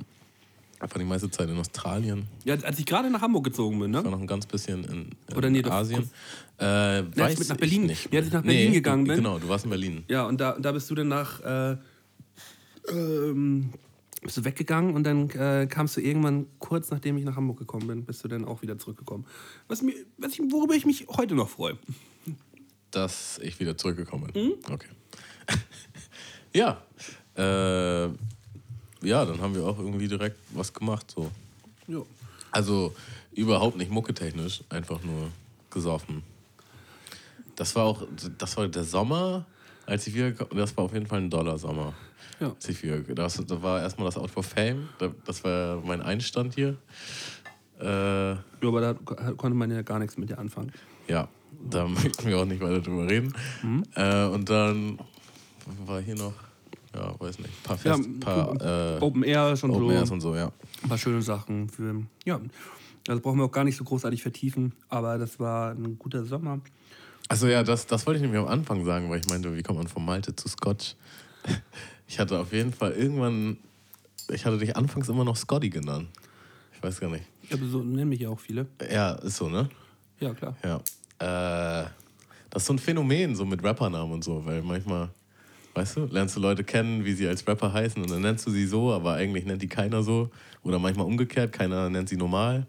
Einfach die meiste Zeit in Australien. Ja, als ich gerade nach Hamburg gezogen bin, Ich war ne? noch ein ganz bisschen in, in Oder nee, doch, Asien. Äh, weiß ich mit nach ich Berlin- nicht. ja, als ich nach Berlin nee, gegangen bin. Genau, du warst in Berlin. Ja, und da, da bist du dann nach. Äh, ähm, bist du weggegangen und dann äh, kamst du irgendwann kurz nachdem ich nach Hamburg gekommen bin, bist du dann auch wieder zurückgekommen. Was mir, was ich, worüber ich mich heute noch freue. dass ich wieder zurückgekommen Mhm. bin. Okay. ja. Äh, ja, dann haben wir auch irgendwie direkt was gemacht. So. Ja. Also überhaupt nicht mucketechnisch, einfach nur gesoffen. Das war auch, das war der Sommer, als ich wieder, das war auf jeden Fall ein Dollar-Sommer. Ja. Als ich wieder, das, das war erstmal das Out for Fame, da- das war mein Einstand hier. Äh, ja, aber da ko- konnte man ja gar nichts mit dir anfangen. Ja, da möchten wir auch nicht weiter drüber reden. Mhm. Äh, und dann war hier noch, ja, weiß nicht, ein paar Ja, Fest, paar äh, Open Air schon Open so. Airs und so, ja. ein paar schöne Sachen für. Ja, das brauchen wir auch gar nicht so großartig vertiefen, aber das war ein guter Sommer. Also ja, das, das wollte ich nämlich am Anfang sagen, weil ich meinte, wie kommt man von Malte zu Scotch? Ich hatte auf jeden Fall irgendwann, ich hatte dich anfangs immer noch Scotty genannt. Ich weiß gar nicht. Aber so nennen mich ja auch viele. Ja, ist so, ne? Ja, klar. Ja. Äh, das ist so ein Phänomen, so mit Rappernamen und so, weil manchmal, weißt du, lernst du Leute kennen, wie sie als Rapper heißen und dann nennst du sie so, aber eigentlich nennt die keiner so. Oder manchmal umgekehrt, keiner nennt sie normal.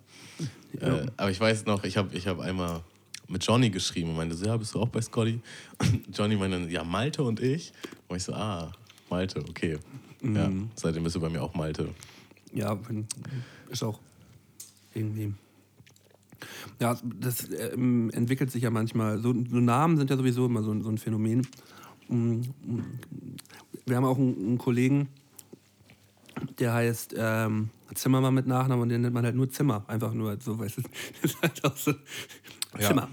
Äh, aber ich weiß noch, ich habe ich hab einmal mit Johnny geschrieben und meinte so, ja, bist du auch bei Scotty? Und Johnny meinte dann, ja, Malte und ich. Und ich so, ah, Malte, okay. Ja, seitdem bist du bei mir auch Malte. Ja, ist auch irgendwie. Ja, das ähm, entwickelt sich ja manchmal. So, so Namen sind ja sowieso immer so, so ein Phänomen. Mm, mm. Wir haben auch einen, einen Kollegen, der heißt ähm, Zimmermann mit Nachnamen und den nennt man halt nur Zimmer. Einfach nur so, weißt du. Das ist halt auch so. Ja. Zimmer.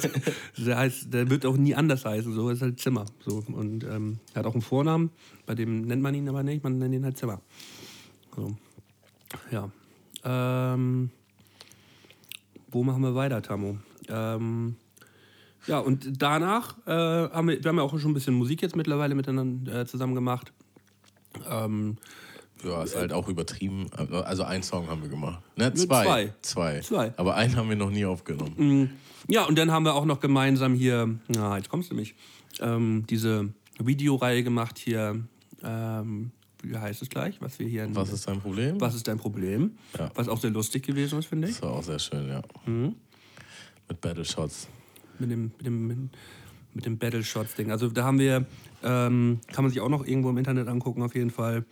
der, heißt, der wird auch nie anders heißen, so ist halt Zimmer. So. Und ähm, er hat auch einen Vornamen, bei dem nennt man ihn aber nicht, man nennt ihn halt Zimmer. So. Ja. Ähm, wo machen wir weiter, Tammo? Ähm, ja, und danach äh, haben wir, wir haben ja auch schon ein bisschen Musik jetzt mittlerweile miteinander äh, zusammen gemacht. Ähm, Ja, ist halt auch übertrieben. Also ein Song haben wir gemacht. Ne, zwei. zwei. Zwei. Zwei. Aber einen haben wir noch nie aufgenommen. ja, und dann haben wir auch noch gemeinsam hier, na, jetzt kommst du mich, ähm, diese Videoreihe gemacht hier. Ähm, wie heißt es gleich? Was wir hier Was ist dein Problem? was ist dein Problem? Ja. Was auch sehr lustig gewesen ist, finde ich. Das war auch sehr schön, ja. Mhm. Mit Battle Shots. Mit dem, mit dem, mit dem Battle Shots Ding. Also da haben wir, ähm, kann man sich auch noch irgendwo im Internet angucken, auf jeden Fall,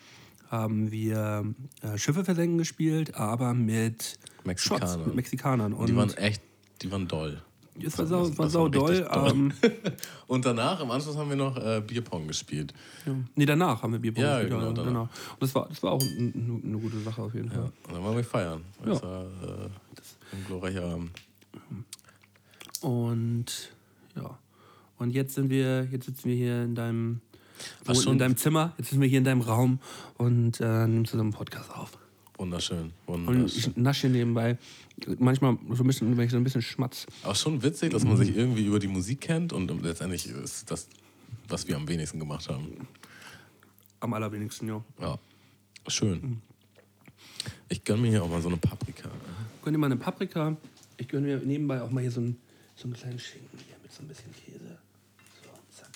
haben wir äh, Schiffe versenken gespielt, aber mit Mexikanern. Shots, mit Mexikanern. Und Die waren echt, die waren doll. war sau, das- war das sau doll. Ähm, Und danach, im Anschluss, haben wir noch äh, Bierpong gespielt. ja. Nee, danach haben wir Bierpong Ja, gespielt. genau, danach. Und das war, das war auch ein- eine gute Sache auf jeden Ja. Fall. Und dann waren wir feiern. Das Ja. war äh, ein glorreicher Abend. Und ja. Und jetzt sind wir, jetzt sitzen wir hier in deinem, wo- schon? in deinem Zimmer, jetzt sind wir hier in deinem Raum und äh, nehmen zusammen einen Podcast auf. Wunderschön. Und Wunderschön. ich nasche nebenbei manchmal so ein bisschen, wenn ich so ein bisschen schmatz. Auch schon witzig, dass man sich irgendwie über die Musik kennt und letztendlich ist das, was wir am wenigsten gemacht haben. Am allerwenigsten, ja. Ja. Schön. Ich gönne mir hier auch mal so eine Paprika. Gönn dir mal eine Paprika. Ich gönne mir nebenbei auch mal hier so einen, so einen kleinen Schinken hier mit so ein bisschen Käse. So, zack.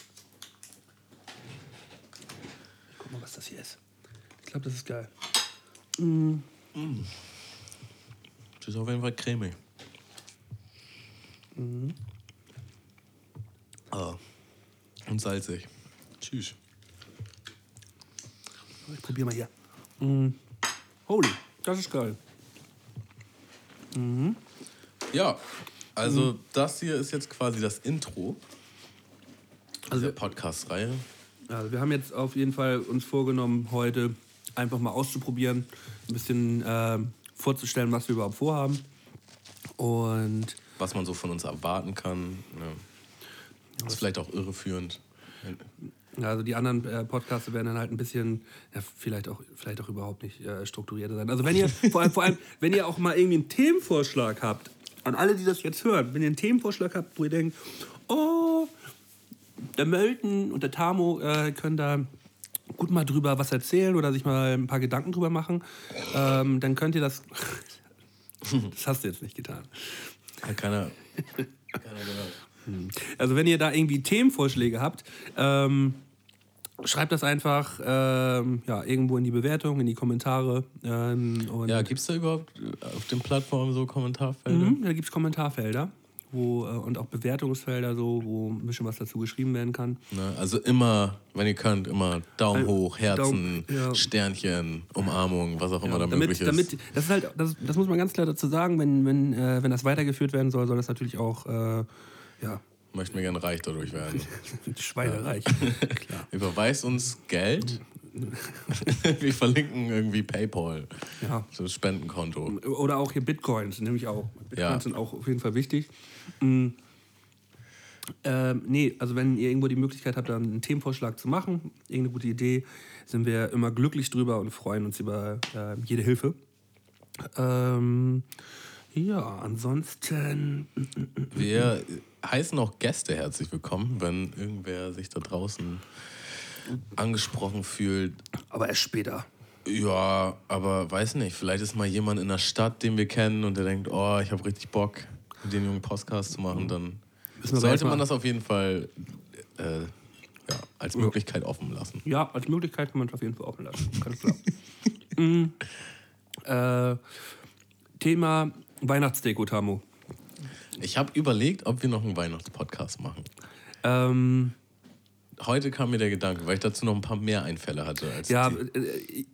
Ich guck mal, was das hier ist. Ich glaube, das ist geil. Das ist auf jeden Fall cremig. Ah. Und salzig. Tschüss. Ich probier mal hier. Mm. Holy, das ist geil. Ja, also das hier ist jetzt quasi das Intro Also- der Podcast-Reihe. Also wir haben jetzt auf jeden Fall uns vorgenommen, heute einfach mal auszuprobieren, ein bisschen äh, vorzustellen, was wir überhaupt vorhaben. Und Was man so von uns erwarten kann. Ja. Ist vielleicht auch irreführend. also die anderen äh, Podcasts werden dann halt ein bisschen, ja, vielleicht auch, vielleicht auch überhaupt nicht äh, strukturierter sein. Also wenn ihr, vor allem, vor allem, wenn ihr auch mal irgendwie einen Themenvorschlag habt, an alle, die das jetzt hören, wenn ihr einen Themenvorschlag habt, wo ihr denkt, oh, der Mölten und der Tamo äh, können da gut mal drüber was erzählen oder sich mal ein paar Gedanken drüber machen, ähm, dann könnt ihr das. das hast du jetzt nicht getan. Hat keiner, keiner gehört. Also wenn ihr da irgendwie Themenvorschläge habt, ähm, schreibt das einfach ähm, ja, irgendwo in die Bewertung, in die Kommentare. Ähm, Ja, gibt es da überhaupt äh, auf den Plattformen so Kommentarfelder? Mhm, da gibt es Kommentarfelder wo, äh, und auch Bewertungsfelder, so, wo ein bisschen was dazu geschrieben werden kann. Ne? Also immer, wenn ihr könnt, immer Daumen Ein hoch, Herzen, Daumen, ja. Sternchen, Umarmung, was auch immer da damit, möglich ist. damit, das ist halt, das, das muss man ganz klar dazu sagen, wenn, wenn, äh, wenn das weitergeführt werden soll, soll das natürlich auch, äh, ja, Möchten wir gerne reich dadurch werden. schweinereich. klar. Überweist uns Geld. wir verlinken irgendwie PayPal. Ja. So ein Spendenkonto. Oder auch hier Bitcoins, nämlich auch. Bitcoins Ja. sind auch auf jeden Fall wichtig. Mm. Ähm, nee, also wenn ihr irgendwo die Möglichkeit habt, dann einen Themenvorschlag zu machen, irgendeine gute Idee, sind wir immer glücklich drüber und freuen uns über äh, jede Hilfe. Ähm, ja, ansonsten. Wir heißen auch Gäste herzlich willkommen, wenn irgendwer sich da draußen angesprochen fühlt. Aber erst später. Ja, aber weiß nicht, vielleicht ist mal jemand in der Stadt, den wir kennen und der denkt, oh, ich habe richtig Bock, den jungen Podcast zu machen, dann sollte man das auf jeden Fall äh, ja, als Möglichkeit offen lassen. Ja, als Möglichkeit kann man es auf jeden Fall offen lassen. Ganz klar. mm, äh, Thema Weihnachtsdeko, Tamu. Ich habe überlegt, ob wir noch einen Weihnachtspodcast machen. Ähm, Heute kam mir der Gedanke, weil ich dazu noch ein paar mehr Einfälle hatte. Als ja, die. äh,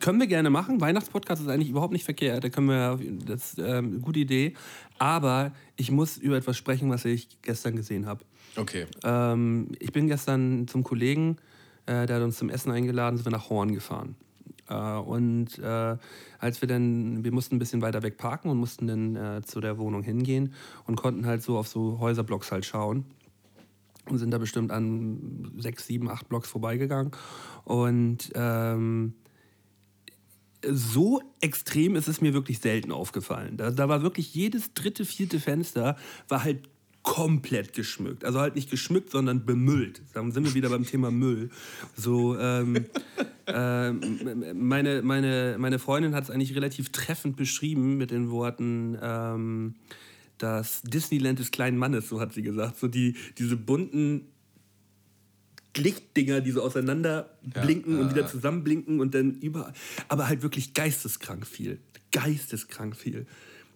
können wir gerne machen. Weihnachtspodcast ist eigentlich überhaupt nicht verkehrt. Da können wir, das ist ähm, eine gute Idee. Aber ich muss über etwas sprechen, was ich gestern gesehen habe. Okay. Ähm, ich bin gestern zum Kollegen, äh, der hat uns zum Essen eingeladen, sind wir nach Horn gefahren. Äh, und äh, als wir dann, wir mussten ein bisschen weiter weg parken und mussten dann äh, zu der Wohnung hingehen und konnten halt so auf so Häuserblocks halt schauen. Und sind da bestimmt an sechs, sieben, acht Blocks vorbeigegangen. Und ähm, so extrem ist es mir wirklich selten aufgefallen. Da, da war wirklich jedes dritte, vierte Fenster war halt komplett geschmückt. Also halt nicht geschmückt, sondern bemüllt. Dann sind wir wieder beim Thema Müll. So, ähm, ähm, meine, meine, meine Freundin hat es eigentlich relativ treffend beschrieben mit den Worten, ähm, das Disneyland des kleinen Mannes, so hat sie gesagt. So die, diese bunten Lichtdinger, die so auseinander blinken und wieder zusammenblinken und dann überall. Aber halt wirklich geisteskrank viel. Geisteskrank viel.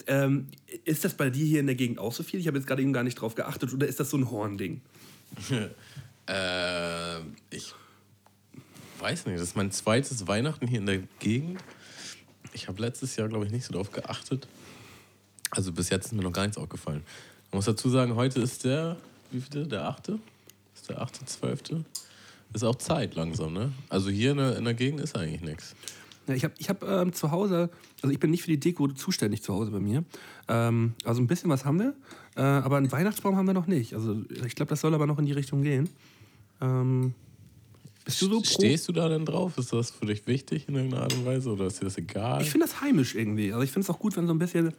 Ähm, ist das bei dir hier in der Gegend auch so viel? Ich habe jetzt gerade eben gar nicht drauf geachtet. Oder ist das so ein Hornding? äh, ich weiß nicht, das ist mein zweites Weihnachten hier in der Gegend. Ich habe letztes Jahr, glaube ich, nicht so drauf geachtet. Also bis jetzt ist mir noch gar nichts aufgefallen. Man muss dazu sagen, heute ist der, wie viel? Der achte? Ist der achte, zwölfte? Ist auch Zeit langsam, ne? Also hier in der, in der Gegend ist eigentlich nichts. Ja, ich habe ich hab, ähm, zu Hause, also ich bin nicht für die Deko zuständig zu Hause bei mir. Ähm, also ein bisschen was haben wir, äh, aber einen Weihnachtsbaum haben wir noch nicht. Also ich glaube, das soll aber noch in die Richtung gehen. Ähm, bist du so? Stehst du da denn drauf? Ist das für dich wichtig in irgendeiner Art und Weise oder ist dir das egal? Ich finde das heimisch irgendwie. Also ich finde es auch gut, wenn so ein bisschen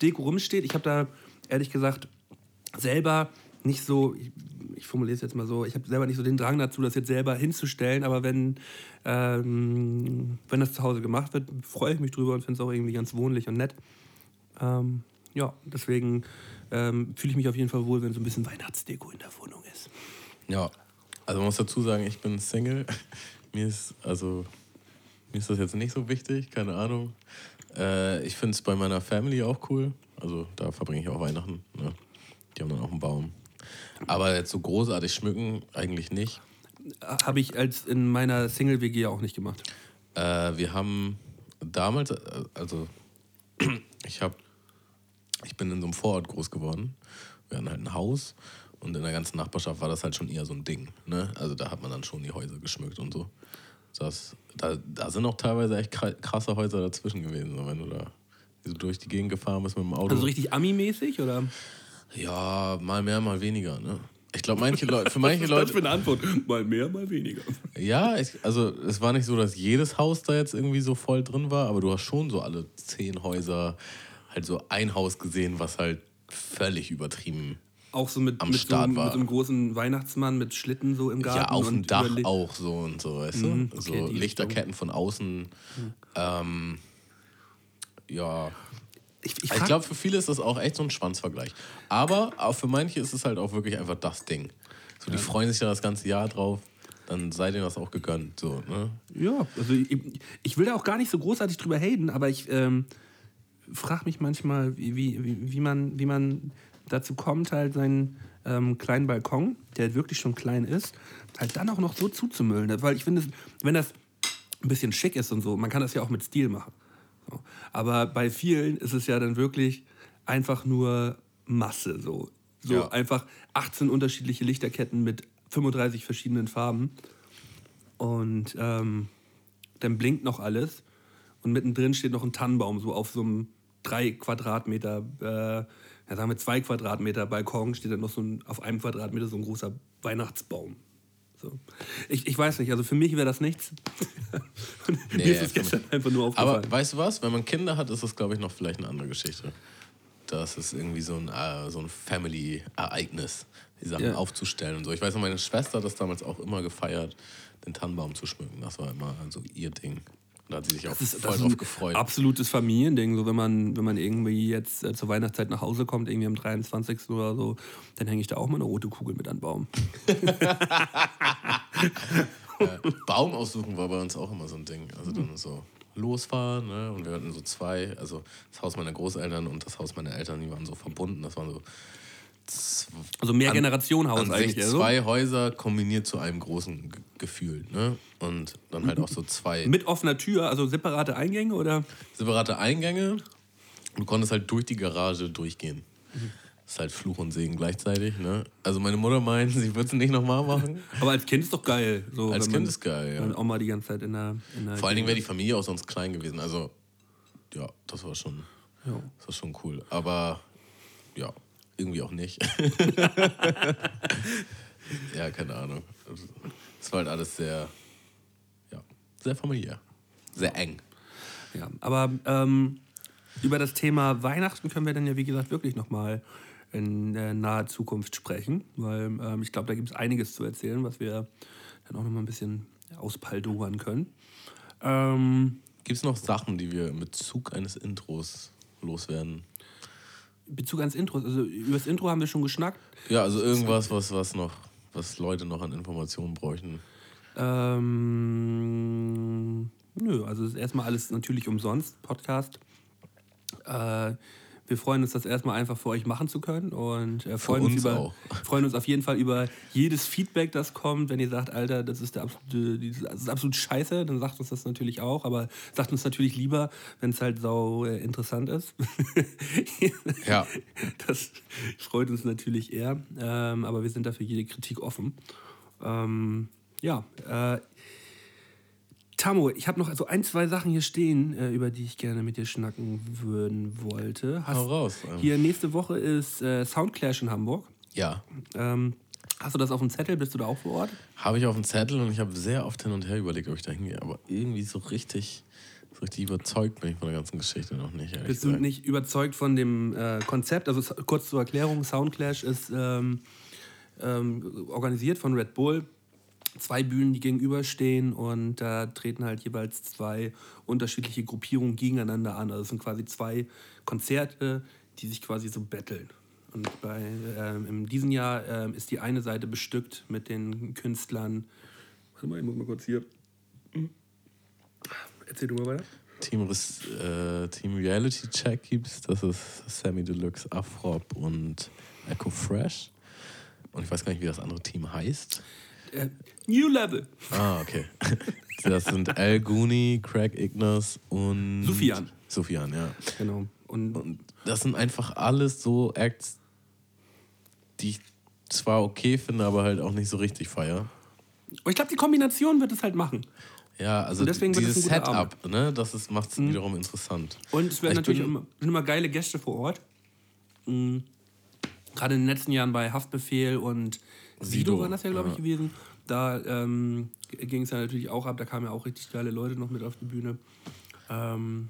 Deko rumsteht. Ich habe da ehrlich gesagt selber nicht so, ich, ich formuliere es jetzt mal so, ich habe selber nicht so den Drang dazu, das jetzt selber hinzustellen, aber wenn, ähm, wenn das zu Hause gemacht wird, freue ich mich drüber und finde es auch irgendwie ganz wohnlich und nett. Ähm, ja, deswegen ähm, fühle ich mich auf jeden Fall wohl, wenn so ein bisschen Weihnachtsdeko in der Wohnung ist. Ja, also man muss dazu sagen, ich bin Single. mir ist, also, mir ist das jetzt nicht so wichtig, keine Ahnung. Äh, ich finde es bei meiner Family auch cool. Also da verbringe ich auch Weihnachten. Ne? Die haben dann auch einen Baum. Aber jetzt so großartig schmücken eigentlich nicht. Habe ich als in meiner Single-WG auch nicht gemacht. Äh, wir haben damals, äh, also ich habe, ich bin in so einem Vorort groß geworden. Wir hatten halt ein Haus und in der ganzen Nachbarschaft war das halt schon eher so ein Ding. Ne? Also da hat man dann schon die Häuser geschmückt und so. Das, da, da sind auch teilweise echt kra- krasse Häuser dazwischen gewesen, wenn du da so durch die Gegend gefahren bist mit dem Auto. Also so richtig Ami-mäßig oder? Ja, mal mehr, mal weniger. Ne? Ich glaube, manche Leute, für manche Leute, eine Antwort? Mal mehr, mal weniger. Ja, ich, also es war nicht so, dass jedes Haus da jetzt irgendwie so voll drin war, aber du hast schon so alle zehn Häuser halt so ein Haus gesehen, was halt völlig übertrieben. Auch so mit, Am mit, so, Start einem- war. mit so einem großen Weihnachtsmann mit Schlitten so im Garten. ja, auf dem Dach auch so und so, weißt Mhm, du? okay, so. Lichterketten von außen. Ähm, ja. Ich, ich Ich glaube, für viele ist das auch echt so ein Schwanzvergleich. Aber auch für manche ist es halt auch wirklich einfach das Ding. So, die freuen sich ja das ganze Jahr drauf, dann sei denen das auch gegönnt. So, ne? ja, also ich, ich will da auch gar nicht so großartig drüber haten, aber ich ähm, frage mich manchmal, wie, wie, wie, wie, man, wie man dazu kommt, halt seinen ähm, kleinen Balkon, der halt wirklich schon klein ist, halt dann auch noch so zuzumüllen. Weil ich finde, wenn das ein bisschen schick ist und so, man kann das ja auch mit Stil machen. Aber bei vielen ist es ja dann wirklich einfach nur Masse. So, so Ja. einfach 18 unterschiedliche Lichterketten mit 35 verschiedenen Farben. Und ähm, dann blinkt noch alles. Und mittendrin steht noch ein Tannenbaum, so auf so einem drei Quadratmeter, äh, ja, sagen wir zwei Quadratmeter Balkon, steht dann noch so ein, auf einem Quadratmeter so ein großer Weihnachtsbaum. So. Ich, ich weiß nicht, also für mich wäre das nichts. Nee, mir ist es gestern einfach nur aufgefallen. Aber weißt du was? Wenn man Kinder hat, ist das, glaube ich, noch vielleicht eine andere Geschichte. Das ist irgendwie so ein, äh, so ein Family-Ereignis, die Sachen Ja. aufzustellen und so. Ich weiß noch, meine Schwester hat das damals auch immer gefeiert, den Tannenbaum zu schmücken. Das war immer so ihr Ding. Da hat sie sich auch Das ist, voll drauf gefreut. absolutes Familiending. So, wenn man, wenn man irgendwie jetzt äh, zur Weihnachtszeit nach Hause kommt, irgendwie am 23. oder so, dann hänge ich da auch mal eine rote Kugel mit an den Baum. Baum aussuchen war bei uns auch immer so ein Ding. Also dann so, losfahren. Ne? Und wir hatten so zwei, also das Haus meiner Großeltern und das Haus meiner Eltern, die waren so verbunden. Das waren so Also mehr Generationenhaus eigentlich. sich also. zwei Häuser kombiniert zu einem großen G Gefühl. Ne? Und dann halt auch so zwei Mit offener Tür, also separate Eingänge oder? separate Eingänge. Du konntest halt durch die Garage durchgehen. Das ist halt Fluch und Segen gleichzeitig. Ne? Also meine Mutter meint, sie würde es nicht nochmal machen. Aber als Kind ist doch geil. So, Als Kind man- ist geil, ja. Wenn auch mal die ganze Zeit in der. In der Vor allen Dingen wäre die Familie auch sonst klein gewesen. Also ja, das war schon, Ja. das war schon cool. Aber ja, irgendwie auch nicht. ja, keine Ahnung. Es war halt alles sehr, sehr familiär. Sehr eng. Ja, aber ähm, über das Thema Weihnachten können wir dann ja, wie gesagt, wirklich nochmal in äh, naher Zukunft sprechen, weil ähm, ich glaube, da gibt es einiges zu erzählen, was wir dann auch nochmal ein bisschen auspaldowern können. Ähm, Gibt es noch Sachen, die wir mit Zug eines Intros loswerden? in Bezug ans Intro, also über das Intro haben wir schon geschnackt. Ja, also irgendwas, was, was noch, was Leute noch an Informationen bräuchten. Ähm, nö, also ist erstmal alles natürlich umsonst, Podcast. Äh, wir freuen uns, das erstmal einfach für euch machen zu können und äh, freuen, uns uns über, auch. freuen uns auf jeden Fall über jedes Feedback, das kommt. Wenn ihr sagt, Alter, das ist, der absolute, das ist absolut scheiße, dann sagt uns das natürlich auch, aber sagt uns natürlich lieber, wenn es halt sau äh, interessant ist. Ja. Das freut uns natürlich eher, ähm, aber wir sind dafür jede Kritik offen. Ähm, ja, äh, Tamo, ich habe noch so ein, zwei Sachen hier stehen, äh, über die ich gerne mit dir schnacken würden wollte. Hast, Hau raus. ähm. Hier nächste Woche ist äh, Soundclash in Hamburg. Ja, Ähm, hast du das auf dem Zettel? Bist du da auch vor Ort? habe ich auf dem Zettel und ich habe sehr oft hin und her überlegt, ob ich da hingehe. Aber irgendwie so richtig, so richtig überzeugt bin ich von der ganzen Geschichte noch nicht. Bist du gesagt. nicht überzeugt von dem äh, Konzept? Also kurz zur Erklärung, Soundclash ist ähm, ähm, organisiert von Red Bull. Zwei Bühnen, die gegenüberstehen und da treten halt jeweils zwei unterschiedliche Gruppierungen gegeneinander an. Also es sind quasi zwei Konzerte, die sich quasi so betteln. Und bei, ähm, in diesem Jahr ähm, ist die eine Seite bestückt mit den Künstlern. Warte mal, ich muss mal kurz hier. Erzähl du mal weiter. Team, äh, Team Reality Check gibt's. Das ist Sammy Deluxe, Afrop und Echo Fresh. Und ich weiß gar nicht, wie das andere Team heißt. Äh, New Level. Ah, okay. Das sind El Guni, Craig Ignas und. Sufjan. Sufjan, ja. Genau. Und, Und das sind einfach alles so Acts, die ich zwar okay finde, aber halt auch nicht so richtig feier. Aber ich glaube, die Kombination wird es halt machen. Ja, also Und deswegen wird es dieses Setup, ne, das macht es wiederum interessant. Und es werden Ich natürlich immer, immer geile Gäste vor Ort. Mhm. Gerade in den letzten Jahren bei Haftbefehl und Sido Sido, waren das ja, glaube ich, ja. gewesen. Da ähm, ging es ja natürlich auch ab. Da kamen ja auch richtig geile Leute noch mit auf die Bühne. Ähm,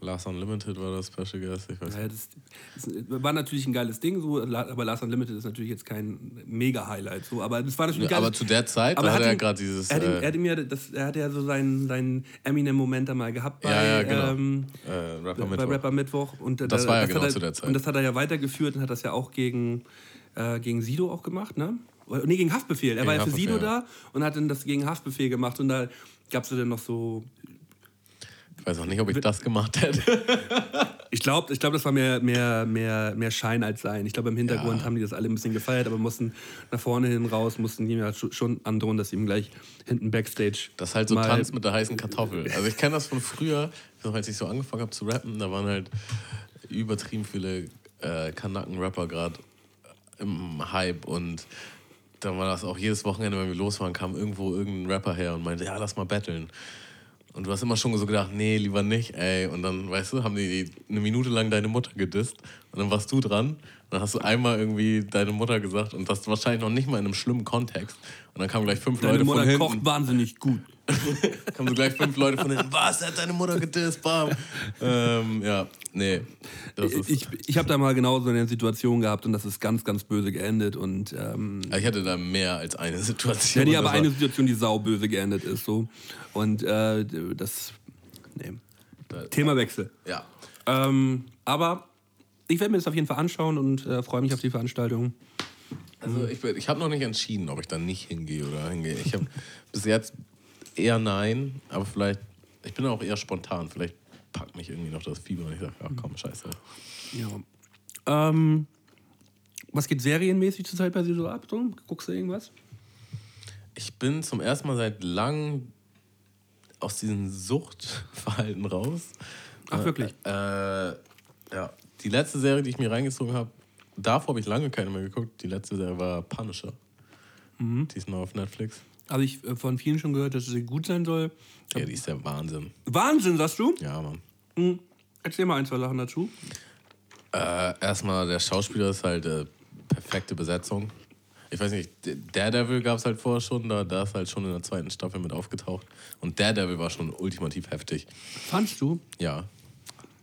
Last Unlimited war das Special Guest, ich weiß ja, das, das war natürlich ein geiles Ding, so, aber Last Unlimited ist natürlich jetzt kein Mega-Highlight. So, aber das war natürlich Ja, aber zu der Zeit, Aber er hat er ihm- gerade dieses. Er hat, ihm, äh, er, hat ihm ja, das, er hat ja so seinen, seinen Eminem-Moment da mal gehabt bei, Ja, ja, genau. ähm, äh, Rapper bei Mittwoch. Rapper Mittwoch. Und Das war ja genau er, zu der Zeit. Und das hat er ja weitergeführt und hat das ja auch gegen, äh, gegen Sido auch gemacht, ne? Nee, gegen Haftbefehl. Er Gegen war ja für Sido ja. da und hat dann das gegen Haftbefehl gemacht. Und da gab es dann noch so. Ich weiß auch nicht, ob ich das gemacht hätte. Ich glaube, ich glaub, das war mehr, mehr, mehr, mehr Schein als Sein. Ich glaube, im Hintergrund Ja. haben die das alle ein bisschen gefeiert, aber mussten nach vorne hin raus, mussten die ja scho- schon androhen, dass sie ihm gleich hinten Backstage. Das ist halt so Tanz mit der heißen Kartoffel. Also ich kenne das von früher, als ich so angefangen habe zu rappen, da waren halt übertrieben viele äh, Kanaken-Rapper gerade im Hype und dann war das auch jedes Wochenende, wenn wir losfahren, kam irgendwo irgendein Rapper her und meinte, ja, lass mal battlen. Und du hast immer schon so gedacht, nee, lieber nicht, ey. Und dann, weißt du, haben die eine Minute lang deine Mutter gedisst und dann warst du dran. Und dann hast du einmal irgendwie deine Mutter gesagt und das wahrscheinlich noch nicht mal in einem schlimmen Kontext. Und dann kamen gleich fünf Deine Leute Mutter von hinten. kocht wahnsinnig gut. Kamen so gleich fünf Leute von hinten. Was? Er hat deine Mutter gedisst, bam. ähm, ja, nee. Ich, ich habe da mal genauso eine Situation gehabt und das ist ganz, ganz böse geendet. Und ähm, ich hatte da mehr als eine Situation. ja, nee, aber eine Situation, die sauböse geendet ist. So. Und äh, das. Nee. Da- Themawechsel. Ja. Ähm, aber ich werde mir das auf jeden Fall anschauen und äh, freue mich auf die Veranstaltung. Also ich, ich habe noch nicht entschieden, ob ich dann nicht hingehe oder hingehe. Ich habe bis jetzt eher nein, aber vielleicht Ich bin auch eher spontan. Vielleicht packt mich irgendwie noch das Fieber und ich sage, ja komm, scheiße. Ja. Ähm, was geht serienmäßig zurzeit bei dir so ab? So? Guckst du irgendwas? Ich bin zum ersten Mal seit langem aus diesem Suchtverhalten raus. Ach, wirklich? Äh, äh, ja. Die letzte Serie, die ich mir reingezogen habe, davor habe ich lange keine mehr geguckt. Die letzte Serie war Punisher. Mhm. Die ist noch auf Netflix. Habe ich äh, von vielen schon gehört, dass sie gut sein soll. Ja, die ist der Wahnsinn. Wahnsinn, sagst du? Ja, Mann. Mhm. Erzähl mal ein, zwei Sachen dazu. Äh, erstmal, der Schauspieler ist halt äh, perfekte Besetzung. Ich weiß nicht, Daredevil gab es halt vorher schon, da, da ist halt schon in der zweiten Staffel mit aufgetaucht. Und Daredevil war schon ultimativ heftig. Fandst du? Ja.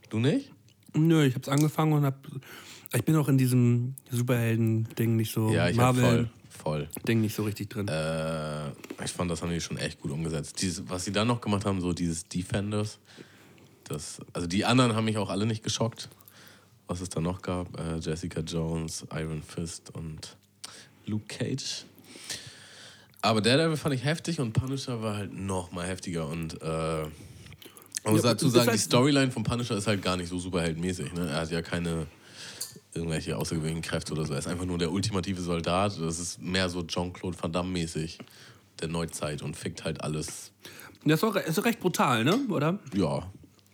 Du nicht? Nö, ich hab's angefangen und hab. Ich bin auch in diesem Superhelden-Ding nicht so. Ja, ich hab voll, Voll. nicht so richtig drin. Äh, ich fand, das haben die schon echt gut umgesetzt. Dieses, was sie dann noch gemacht haben, so dieses Defenders. Das, also die anderen haben mich auch alle nicht geschockt. Was es da noch gab, äh, Jessica Jones, Iron Fist und Luke Cage. Aber Daredevil fand ich heftig und Punisher war halt noch mal heftiger. Und äh, man muss Ja, dazu sagen, die Storyline von Punisher ist halt gar nicht so superheldenmäßig. Ne? Er hat ja keine irgendwelche außergewöhnlichen Kräfte oder so. Er ist einfach nur der ultimative Soldat. Das ist mehr so Jean-Claude Van Damme mäßig der Neuzeit und fickt halt alles. Das ist, auch, ist recht brutal, ne? Oder? Ja,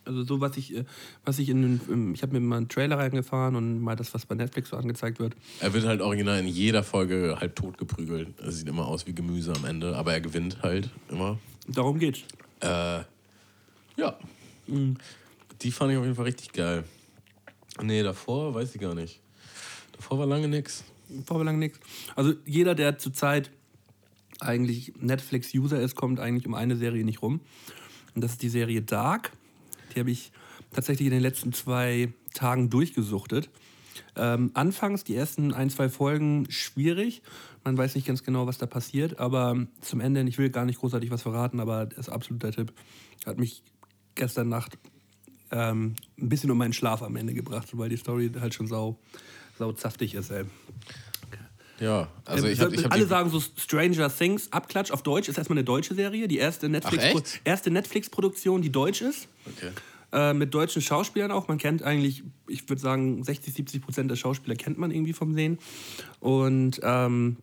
Also so, was ich, äh, was ich in ich habe mir mal einen Trailer reingefahren und mal das, was bei Netflix so angezeigt wird. er wird halt original in jeder Folge halb tot geprügelt. Er sieht immer aus wie Gemüse am Ende, aber er gewinnt halt immer. Darum geht's. Äh, ja. Die fand ich auf jeden Fall richtig geil. Nee, davor weiß ich gar nicht. Davor war lange nix. Vorher lang nichts. Also jeder, der zurzeit eigentlich Netflix-User ist, kommt eigentlich um eine Serie nicht rum. Und das ist die Serie Dark. Die habe ich tatsächlich in den letzten zwei Tagen durchgesuchtet. Ähm, anfangs, die ersten ein, zwei Folgen, schwierig. Man weiß nicht ganz genau, was da passiert. Aber zum Ende, ich will gar nicht großartig was verraten, aber das ist absoluter Tipp. Hat mich gestern Nacht ähm, ein bisschen um meinen Schlaf am Ende gebracht, weil die Story halt schon sau, sau zaftig ist. Ey. Ja, also Ähm, ich hab, ich hab Alle sagen so Stranger Things, Abklatsch auf Deutsch, ist erstmal eine deutsche Serie. Die erste Netflix- echt? erste Netflix-Produktion, die deutsch ist. Okay. Äh, mit deutschen Schauspielern auch. Man kennt eigentlich, ich würde sagen, 60, 70 Prozent der Schauspieler kennt man irgendwie vom Sehen. Und ähm,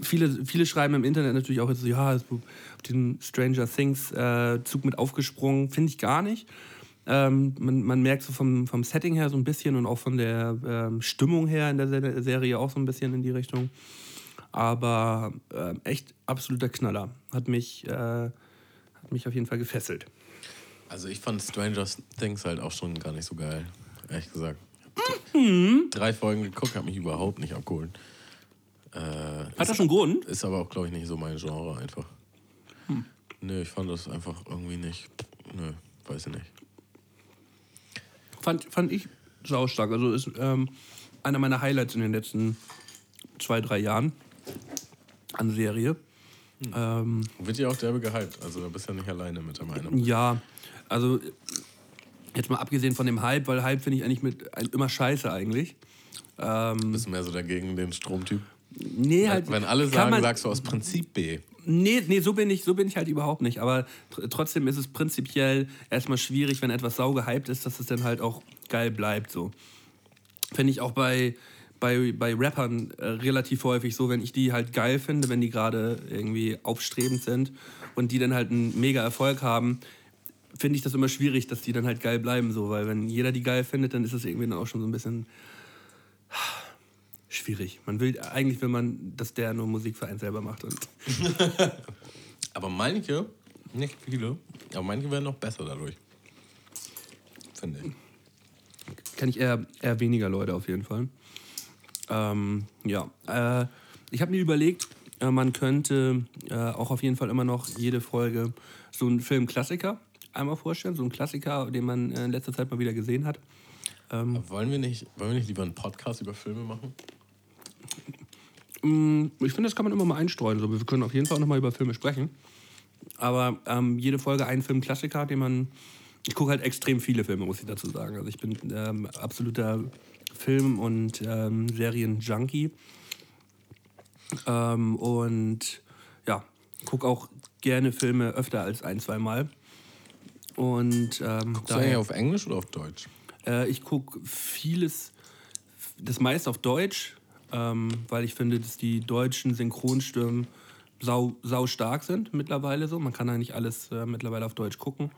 viele, viele schreiben im Internet natürlich auch jetzt so, ja, auf den Stranger Things äh, Zug mit aufgesprungen. Finde ich gar nicht. Ähm, man, man merkt so vom, vom Setting her so ein bisschen und auch von der ähm, Stimmung her in der Se- Serie auch so ein bisschen in die Richtung. Aber ähm, echt absoluter Knaller. Hat mich, äh, hat mich auf jeden Fall gefesselt. Also ich fand Stranger Things halt auch schon gar nicht so geil. Ehrlich gesagt. Mhm. Drei Folgen geguckt, hat mich überhaupt nicht abgeholt. Äh, Hat das einen Grund? Ist aber auch, glaube ich, nicht so mein Genre einfach. Hm. Nö, ich fand das einfach irgendwie nicht. Nö, weiß ich nicht. Fand, fand ich saustark. Also ist ähm, einer meiner Highlights in den letzten zwei, drei Jahren an Serie. Ähm, Wird ja auch derbe gehypt. Also da bist du ja nicht alleine mit der Meinung. ja, also jetzt mal abgesehen von dem Hype, weil Hype finde ich eigentlich mit immer scheiße eigentlich. Ähm, Bist du mehr so dagegen den Stromtyp? nee, halt, Wenn alle sagen, man- sagst du aus Prinzip B. Nee, nee, so bin ich, so bin ich halt überhaupt nicht. Aber tr trotzdem ist es prinzipiell erstmal schwierig, wenn etwas sau gehypt ist, dass es dann halt auch geil bleibt. So. Finde ich auch bei, bei, bei Rappern äh, relativ häufig so, wenn ich die halt geil finde, wenn die gerade irgendwie aufstrebend sind und die dann halt einen mega Erfolg haben, finde ich das immer schwierig, dass die dann halt geil bleiben. So, weil wenn jeder die geil findet, dann ist es irgendwie dann auch schon so ein bisschen schwierig. Man will eigentlich, will man, dass der nur Musik für einen selber macht. Und Aber manche, nicht viele, aber manche werden noch besser dadurch. Finde ich. kenne ich eher, eher weniger Leute auf jeden Fall. Ähm, ja, äh, ich habe mir überlegt, äh, man könnte äh, auch auf jeden Fall immer noch jede Folge so einen Filmklassiker einmal vorstellen, so einen Klassiker, den man äh, in letzter Zeit mal wieder gesehen hat. Aber wollen, wir nicht, wollen wir nicht lieber einen Podcast über Filme machen? Mm, Ich finde, das kann man immer mal einstreuen. So, wir können auf jeden Fall auch noch mal über Filme sprechen. Aber ähm, jede Folge ein Filmklassiker, den man. Ich gucke halt extrem viele Filme, muss ich dazu sagen. Also ich bin ähm, absoluter Film- und ähm, Serien-Junkie. Ähm, und ja, gucke auch gerne Filme öfter als ein, zwei Mal. Und ähm, Guckst du eigentlich auf Englisch oder auf Deutsch? Äh, ich gucke vieles, das meiste auf Deutsch, ähm, weil ich finde, dass die deutschen Synchronstimmen sau, sau stark sind mittlerweile so. Man kann eigentlich alles äh, mittlerweile auf Deutsch gucken.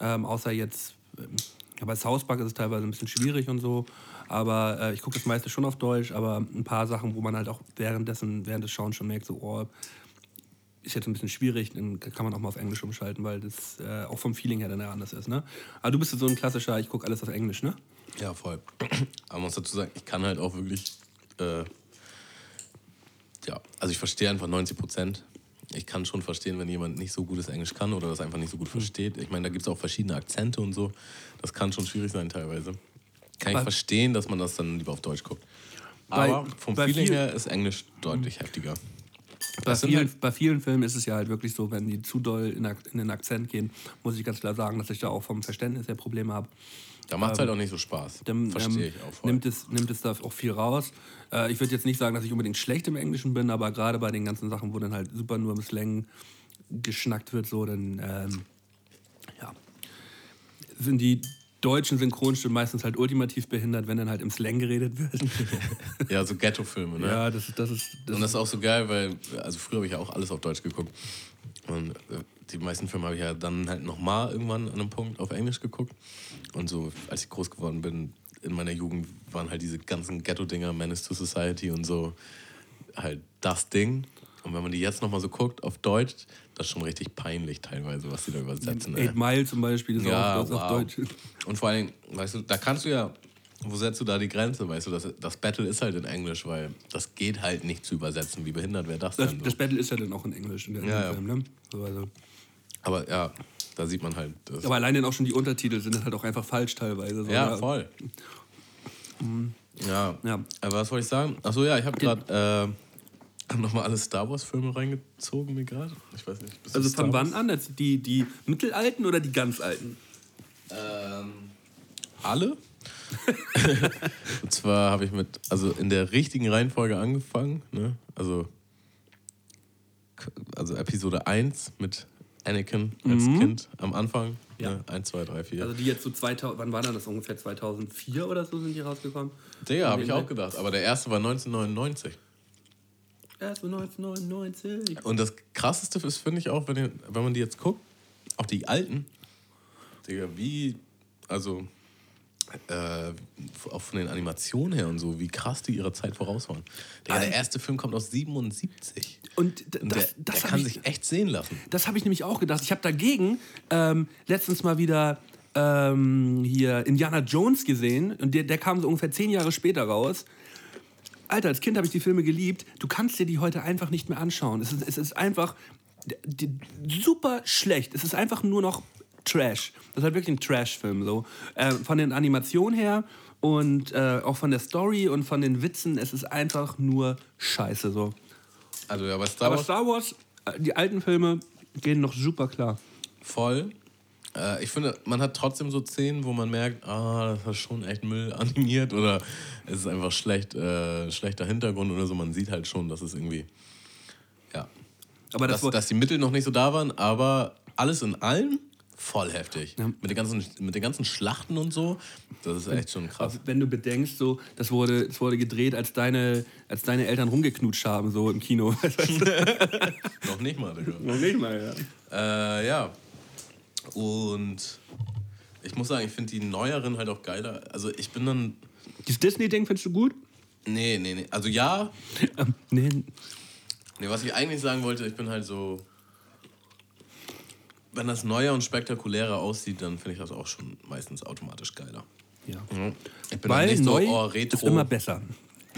Ähm, außer jetzt, ähm, ja, bei South Park ist es teilweise ein bisschen schwierig und so. Aber äh, ich gucke das meiste schon auf Deutsch, aber ein paar Sachen, wo man halt auch währenddessen, während des Schauens schon merkt, so, oh, ist jetzt ein bisschen schwierig, dann kann man auch mal auf Englisch umschalten, weil das äh, auch vom Feeling her dann anders ist. Ne? Aber du bist so ein klassischer, ich gucke alles auf Englisch, ne? Ja, voll. Aber man muss dazu sagen, ich kann halt auch wirklich, äh, ja, also ich verstehe einfach 90 Prozent. Ich kann schon verstehen, wenn jemand nicht so gutes Englisch kann oder das einfach nicht so gut versteht. Ich meine, da gibt es auch verschiedene Akzente und so. Das kann schon schwierig sein teilweise. Kann ich Bei- verstehen, dass man das dann lieber auf Deutsch guckt. Bei- Aber vom bei Feeling viel- her ist Englisch deutlich heftiger. Bei vielen, halt- bei vielen Filmen ist es ja halt wirklich so, wenn die zu doll in, in den Akzent gehen, muss ich ganz klar sagen, dass ich da auch vom Verständnis her Probleme habe. Da macht es halt auch nicht so Spaß. Verstehe ähm, ich auch voll. Nimmt es, nimmt es da auch viel raus. Äh, ich würde jetzt nicht sagen, dass ich unbedingt schlecht im Englischen bin, aber gerade bei den ganzen Sachen, wo dann halt super nur im Slang geschnackt wird, so, dann ähm, ja, sind die deutschen Synchronstimmen meistens halt ultimativ behindert, wenn dann halt im Slang geredet wird. Ja, so Ghetto-Filme, ne? ja, das, das ist. Das Und das ist auch so geil, weil, also früher habe ich ja auch alles auf Deutsch geguckt. Und äh, die meisten Filme habe ich ja dann halt nochmal irgendwann an einem Punkt auf Englisch geguckt. Und so, als ich groß geworden bin, in meiner Jugend waren halt diese ganzen Ghetto-Dinger, Menace to Society und so, halt das Ding. Und wenn man die jetzt nochmal so guckt auf Deutsch, das ist schon richtig peinlich teilweise, was die da übersetzen. Eight Mile zum Beispiel ist Ja, auch das ist auf wow. Deutsch. Und vor allen Dingen, weißt du, da kannst du ja, wo setzt du da die Grenze? Weißt du, das, das Battle ist halt in Englisch, weil das geht halt nicht zu übersetzen. Wie behindert wäre das Das, denn? So? das Battle ist ja dann auch in Englisch in der Ja, dem ja. Film, ne? So, also. Aber ja, da sieht man halt. Das Aber allein dann auch schon die Untertitel sind halt auch einfach falsch teilweise. So, ja, ne? voll. Ja. Ja. Aber was wollte ich sagen? Achso, ja, ich habe gerade äh, nochmal alle Star Wars-Filme reingezogen, mir gerade. Ich weiß nicht. Also von wann an? Jetzt die, die mittelalten oder die ganz alten? Ähm, alle. Und zwar habe ich mit, also in der richtigen Reihenfolge angefangen. Ne? Also, also Episode 1 mit Anakin als Kind am Anfang. Mhm. Ja. Ne? 1, 2, 3, 4. Also die jetzt so 2000, wann war das ungefähr? 2004 oder so sind die rausgekommen? Digga, habe ich auch gedacht. Aber der erste war 1999. Erst so 1999. Und das krasseste ist, finde ich auch, wenn, ihr, wenn man die jetzt guckt, auch die alten, Digga, wie, also äh, auch von den Animationen her und so, wie krass die ihrer Zeit voraus waren. Digga, der erste Film kommt aus 77. Und Und das, der, das der kann ich, sich echt sehen lassen. Das habe ich nämlich auch gedacht. Ich habe dagegen ähm, letztens mal wieder ähm, hier Indiana Jones gesehen und der, der kam so ungefähr zehn Jahre später raus. Alter, als Kind habe ich die Filme geliebt. Du kannst dir die heute einfach nicht mehr anschauen. Es ist, es ist einfach super schlecht. Es ist einfach nur noch Trash. Das ist halt wirklich ein Trash-Film. So. Äh, von den Animationen her und äh, auch von der Story und von den Witzen. Es ist einfach nur Scheiße. So. Also ja, bei Star Aber Wars Star Wars, die alten Filme gehen noch super klar. voll. Äh, ich finde, man hat trotzdem so Szenen, wo man merkt, ah, das ist schon echt Müll animiert oder es ist einfach schlecht, äh, schlechter Hintergrund oder so. Man sieht halt schon, dass es irgendwie, ja, Aber das, dass, dass die Mittel noch nicht so da waren, aber alles in allem voll heftig. Ja. Mit, den ganzen, mit den ganzen Schlachten und so, das ist echt schon krass. wenn du bedenkst, so, das wurde, das wurde gedreht, als deine, als deine Eltern rumgeknutscht haben, so im Kino. Noch nicht mal, Digga. Noch nicht mal, ja. Äh, ja. Und ich muss sagen, ich finde die neueren halt auch geiler. Also ich bin dann. Dieses Disney-Ding findest du gut? Nee, nee, nee. Also ja. Ähm, nee. Nee, was ich eigentlich sagen wollte, ich bin halt so. Wenn das neuer und spektakulärer aussieht, dann finde ich das auch schon meistens automatisch geiler. Ja. Ich bin Weil nicht neu so, oh, Retro. ist immer besser.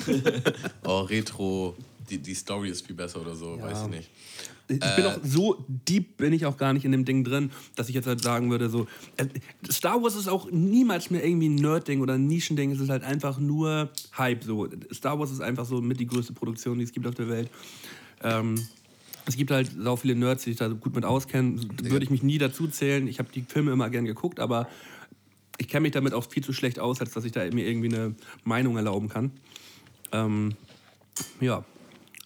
oh, Retro, die, die Story ist viel besser oder so, weiß ich nicht. Ich bin auch so deep bin ich auch gar nicht in dem Ding drin, dass ich jetzt halt sagen würde, so äh, Star Wars ist auch niemals mehr irgendwie ein Nerd-Ding oder ein Nischending. Es ist halt einfach nur Hype. So Star Wars ist einfach so mit die größte Produktion, die es gibt auf der Welt. Ähm, es gibt halt sau viele Nerds, die sich da gut mit auskennen. Würde ich mich nie dazu zählen. Ich habe die Filme immer gern geguckt, aber ich kenne mich damit auch viel zu schlecht aus, als dass ich da mir irgendwie eine Meinung erlauben kann. Ähm, ja,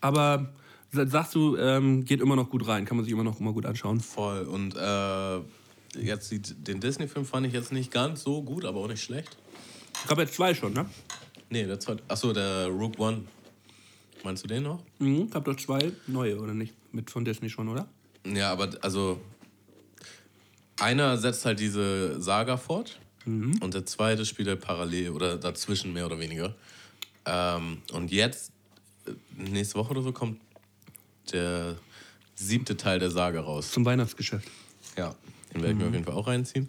aber sagst du, ähm, geht immer noch gut rein, kann man sich immer noch immer gut anschauen. Voll. Und äh, jetzt die, den Disney-Film fand ich jetzt nicht ganz so gut, aber auch nicht schlecht. Ich glaube jetzt zwei schon, ne? Nee, der zweite. Achso, der Rook One. Meinst du den noch? Mhm, ich glaube doch zwei neue, oder nicht? Mit von Disney schon, oder? Ja, aber also. Einer setzt halt diese Saga fort und der zweite spielt halt parallel oder dazwischen mehr oder weniger. Ähm, und jetzt, äh, nächste Woche oder so, kommt der siebte Teil der Saga raus. Zum Weihnachtsgeschäft. Ja, den werde ich mir auf jeden Fall auch reinziehen.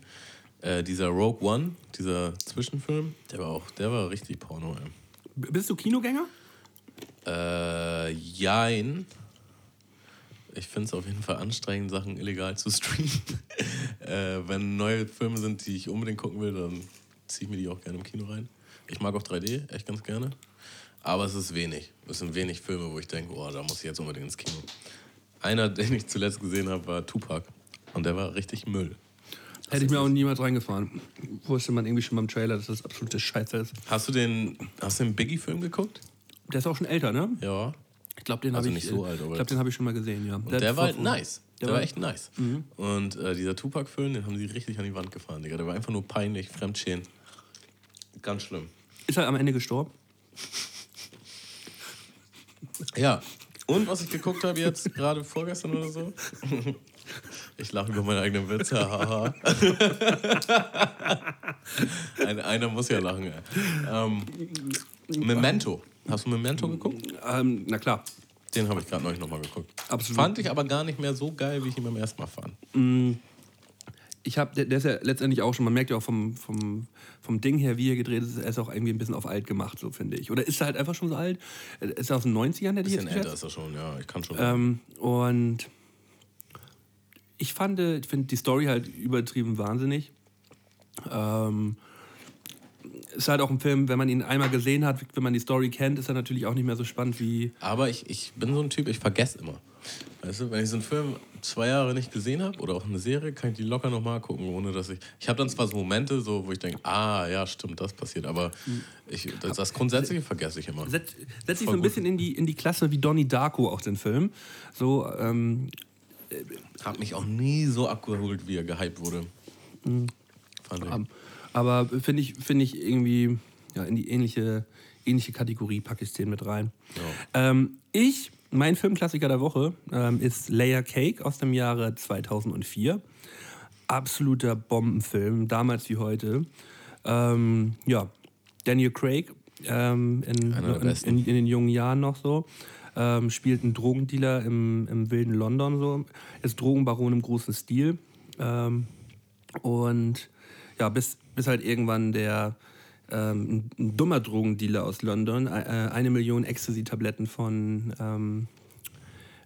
Äh, dieser Rogue One, dieser Zwischenfilm, der war auch, der war richtig Porno, ey. B- Bist du Kinogänger? Äh, jein. Ich finde es auf jeden Fall anstrengend, Sachen illegal zu streamen. äh, wenn neue Filme sind, die ich unbedingt gucken will, dann ziehe ich mir die auch gerne im Kino rein. Ich mag auch 3D, echt ganz gerne. Aber es ist wenig. Es sind wenig Filme, wo ich denke, oh, da muss ich jetzt unbedingt ins Kino. Einer, den ich zuletzt gesehen habe, war Tupac. Und der war richtig Müll. Hätte ich mir auch niemals reingefahren. Wusste man irgendwie schon beim Trailer, dass das absolute Scheiße ist. Hast du den, hast du den Biggie-Film geguckt? Der ist auch schon älter, ne? Ja. Ich glaube, den Also habe ich, so äh, alt, ich, glaub, den hab ich schon mal gesehen, ja. Und der, war halt nice. Der, der war war- echt nice. Und äh, dieser Tupac-Film, den haben sie richtig an die Wand gefahren, Digga. Der war einfach nur peinlich, fremdschämen. Ganz schlimm. Ist er am Ende gestorben? Ja. Und was ich geguckt habe jetzt, gerade vorgestern oder so. Ich lache über meine eigenen Witze. haha. Ein, einer muss ja lachen. Ähm, Memento. Hast du Memento geguckt? Ähm, na klar. Den habe ich gerade neulich nochmal geguckt. Absolut. Fand ich aber gar nicht mehr so geil, wie ich ihn beim ersten Mal fand. Ich habe, der, der ist ja letztendlich auch schon, man merkt ja auch vom, vom, vom Ding her, wie er gedreht ist, er ist auch irgendwie ein bisschen auf alt gemacht, so finde ich. Oder ist er halt einfach schon so alt? Ist er aus den 90ern, der Bisschen älter ist er schon, ja. Ich kann schon. Ähm, und ich fand, ich finde die Story halt übertrieben wahnsinnig. Ähm, ist halt auch ein Film, wenn man ihn einmal gesehen hat, wenn man die Story kennt, ist er natürlich auch nicht mehr so spannend wie. Aber ich, ich bin so ein Typ, ich vergesse immer. Weißt du, wenn ich so einen Film zwei Jahre nicht gesehen habe oder auch eine Serie, kann ich die locker nochmal gucken, ohne dass ich. Ich habe dann zwar so Momente, so, wo ich denke, ah, ja, stimmt, das passiert, aber ich, das, das Grundsätzliche vergesse ich immer. Setz sich Voll so ein bisschen in die, in die Klasse wie Donnie Darko auch den Film. So, ähm, Hat mich auch nie so abgeholt, wie er gehypt wurde. Fand ich. Aber finde ich, find ich irgendwie ja, in die ähnliche, ähnliche Kategorie packe ich den mit rein. Ähm, ich, mein Filmklassiker der Woche ähm, ist Layer Cake aus dem Jahre 2004. Absoluter Bombenfilm, damals wie heute. Ähm, ja, Daniel Craig ähm, in, in, in den jungen Jahren noch so. Ähm, spielt einen Drogendealer im, im wilden London so. Ist Drogenbaron im großen Stil. Ähm, und ja, bis, bis halt irgendwann der ähm, ein, dummer Drogendealer aus London äh, eine Million Ecstasy-Tabletten von, ähm,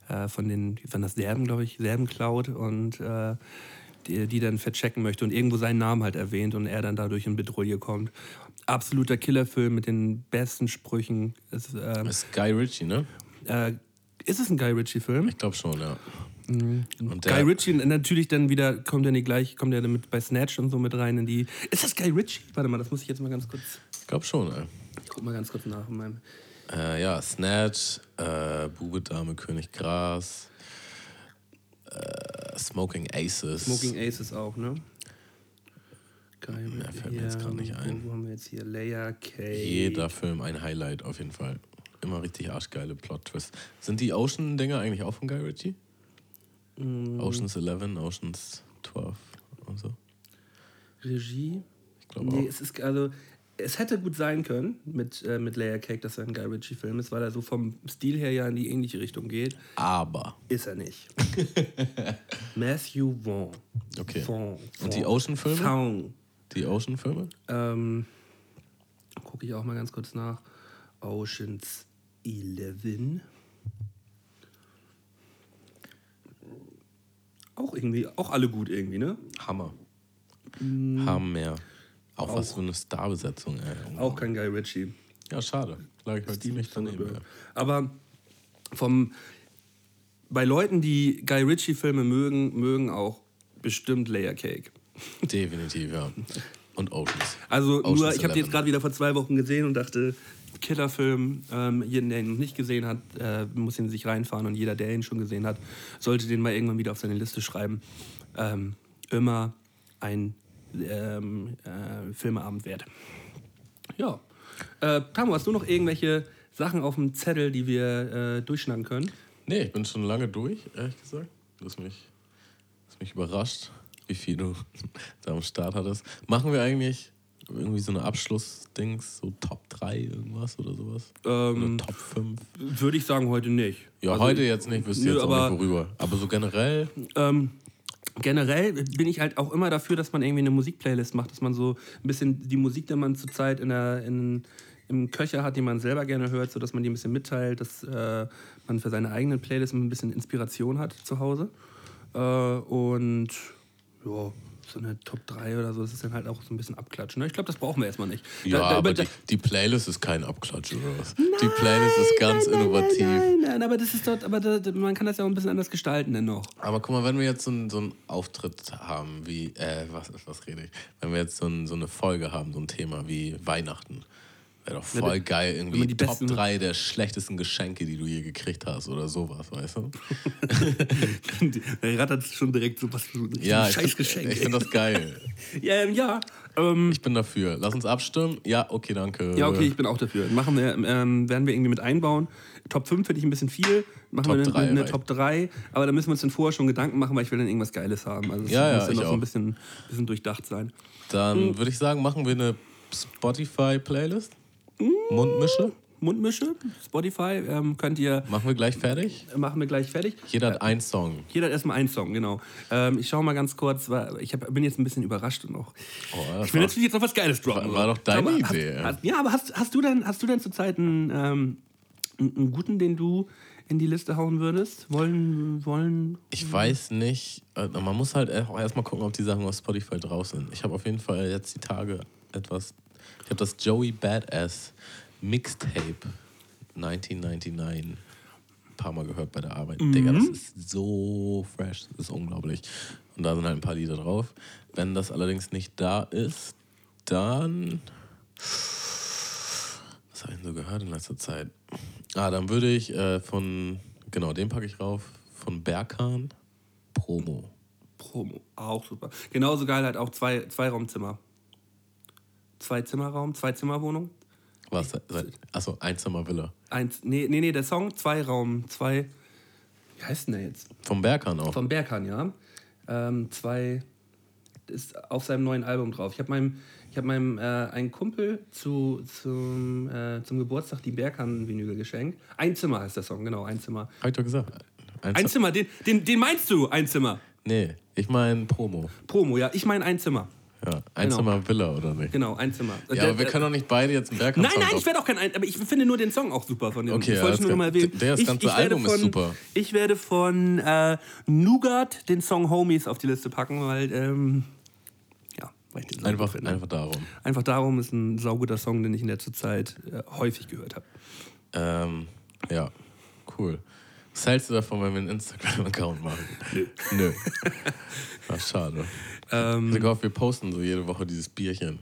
äh, von den, waren das Serben, glaube ich, Serben klaut und äh, die, die dann verchecken möchte und irgendwo seinen Namen halt erwähnt und er dann dadurch in Bedrohung kommt. Absoluter Killerfilm mit den besten Sprüchen. Es, ähm, Das ist Guy Ritchie, ne? äh, ist es ein Guy Ritchie-Film? Ich glaube schon, ja. Und Mhm. Guy der, Ritchie natürlich dann wieder, kommt er nicht gleich, kommt er dann mit bei Snatch und so mit rein in die. Ist das Guy Ritchie? Warte mal, das muss ich jetzt mal ganz kurz. ich glaube schon, ey. Ich guck mal ganz kurz nach. In meinem Äh, ja, Snatch, äh, Bube, Dame, König, Gras, äh, Smoking Aces. Smoking Aces auch, ne? Guy Mehr fällt mir jetzt grad nicht ein. Wo haben wir jetzt hier? Layer Cake. Jeder Film ein Highlight auf jeden Fall. Immer richtig arschgeile Plot-Twists. Sind die Ocean-Dinger eigentlich auch von Guy Ritchie? Mm. Oceans 11, Oceans 12 und so? Regie? Ich glaube Nee, auch. es ist also. Es hätte gut sein können mit, äh, mit Layer Cake, dass er ein Guy Ritchie-Film ist, weil er so vom Stil her ja in die ähnliche Richtung geht. Aber. Ist er nicht. Matthew Vaughn. Okay. Vaughn. Und die Vaughn. Ocean-Filme? Vaughn. Die Ocean-Filme? Ähm, Gucke ich auch mal ganz kurz nach. Oceans 11. Auch irgendwie, auch alle gut irgendwie, ne? Hammer. Hammer. Auch, was für eine Starbesetzung, ey. Auch kein Guy Ritchie. Ja, schade. Lag ich heute ziemlich daneben. Aber vom, bei Leuten, die Guy Ritchie-Filme mögen, mögen auch bestimmt Layer Cake. Definitiv, ja. Und Oceans. Also Ocean's nur, ich habe die jetzt 11. gerade wieder vor zwei Wochen gesehen und dachte, Killerfilm, ähm, jeden, der ihn noch nicht gesehen hat, äh, muss ihn sich reinfahren und jeder, der ihn schon gesehen hat, sollte den mal irgendwann wieder auf seine Liste schreiben. Ähm, immer ein ähm, äh, Filmeabend wert. Ja. Äh, Tamu, hast du noch irgendwelche Sachen auf dem Zettel, die wir äh, durchschneiden können? Nee, ich bin schon lange durch, ehrlich gesagt. Du hast mich, hast mich überrascht, wie viel du da am Start hattest. Machen wir eigentlich irgendwie so eine Abschlussdings, so Top 3 irgendwas oder sowas? Ähm, oder Top 5? Würde ich sagen, heute nicht. Ja, Also, heute jetzt nicht, wüsste nö, jetzt auch aber- nicht worüber. Aber so generell, Ähm, generell bin ich halt auch immer dafür, dass man irgendwie eine Musikplaylist macht, dass man so ein bisschen die Musik, die man zurzeit in der, in, im Köcher hat, die man selber gerne hört, so dass man die ein bisschen mitteilt, dass äh, man für seine eigenen Playlists ein bisschen Inspiration hat zu Hause. Äh, und ja, so eine Top 3 oder so, das ist dann halt auch so ein bisschen abklatschen. Ne? Ich glaube, das brauchen wir erstmal nicht. ja, Da- da- aber da- die, die Playlist ist kein Abklatsch oder was? die Playlist ist ganz innovativ. Nein, nein, aber das ist dort, aber man kann das ja auch ein bisschen anders gestalten denn noch. Aber guck mal, wenn wir jetzt so einen, so einen Auftritt haben, wie, äh, was, was rede ich? Wenn wir jetzt so, ein, so eine Folge haben, so ein Thema wie Weihnachten, wäre doch voll geil, irgendwie die Top besten- 3 der schlechtesten Geschenke, die du je gekriegt hast oder sowas, weißt du? Der rattert schon direkt so was ein Ja, ich scheiß Geschenk. ich finde das geil. Ja, ähm, ja. Ähm, Ich bin dafür. Lass uns abstimmen. Ja, okay, danke. ja, okay, ich bin auch dafür. Machen wir, ähm, werden wir irgendwie mit einbauen. Top 5 finde ich ein bisschen viel. Machen Top wir eine, drei eine reicht. Top 3. Aber da müssen wir uns dann vorher schon Gedanken machen, weil ich will dann irgendwas Geiles haben. Also es Ja, ja, muss dann noch so auch. ein bisschen, bisschen durchdacht sein. Dann Hm. würde ich sagen, machen wir eine Spotify-Playlist. Mundmische. Mundmische, Spotify, ähm, könnt ihr, Machen wir gleich fertig. machen wir gleich fertig. Jeder hat einen Song. Jeder hat erstmal einen Song, genau. Ähm, ich schaue mal ganz kurz, weil ich hab, bin jetzt ein bisschen überrascht noch. Oh, das Ich will natürlich jetzt noch was Geiles droppen. War- war doch deine Aber Idee. Hast, hast, ja, aber hast, hast du denn, hast du denn zurzeit einen, ähm, einen einen guten, den du in die Liste hauen würdest? Wollen, wollen. Ich weiß nicht. äh, Man muss halt auch erstmal gucken, ob die Sachen auf Spotify drauf sind. Ich habe auf jeden Fall jetzt die Tage etwas. Ich habe das Joey Badass Mixtape 1999 ein paar Mal gehört bei der Arbeit. Digga, das ist so fresh. Das ist unglaublich. Und da sind halt ein paar Lieder drauf. Wenn das allerdings nicht da ist, dann. Was habe ich denn so gehört in letzter Zeit? Ah, dann würde ich äh, von. Genau, den packe ich rauf. Von Berkan Promo. Promo, auch super. Genauso geil halt auch zwei, zwei Raumzimmer. Zwei Zimmerraum, zwei Zimmerwohnung. Was? Achso, Einzimmervilla. Eins, nee, nee, nee, der Song, zwei Raum, zwei. Wie heißt denn der jetzt? Vom Berkan auch. Vom Berkan, ja. Ähm, zwei ist auf seinem neuen Album drauf. Ich habe meinem, ich hab meinem äh, einen Kumpel zu, zum, äh, zum Geburtstag die Berkan-Vinyl geschenkt. Ein Zimmer heißt der Song, genau, ein Zimmer. Hab ich doch gesagt. Einzim Ein Zimmer, den, den, den meinst du, ein Zimmer. Nee, ich meine Promo. Promo, ja, ich meine ein Zimmer. Ja, Einzimmervilla oder nicht? Genau, ein Zimmer. Ja, Der- aber wir können doch nicht beide jetzt einen Berkan Nein, nein, ich werde auch kein ein, aber ich finde nur den Song auch super von dem. Okay, ich ja, wollte das nur mal erwähnen. der- das ich, ganze ich werde Album ist von, super. Ich werde von äh, Nougat den Song Homies auf die Liste packen, weil ähm, ja, weil ich den Einfach, finde. einfach darum. Einfach darum ist ein sauguter Song, den ich in letzter Zeit äh, häufig gehört habe. Ähm, ja, cool. Was hältst du davon, wenn wir einen Instagram-Account machen? Nö. Nö. Ach, schade. Ähm, ich hoffe, wir posten so jede Woche dieses Bierchen.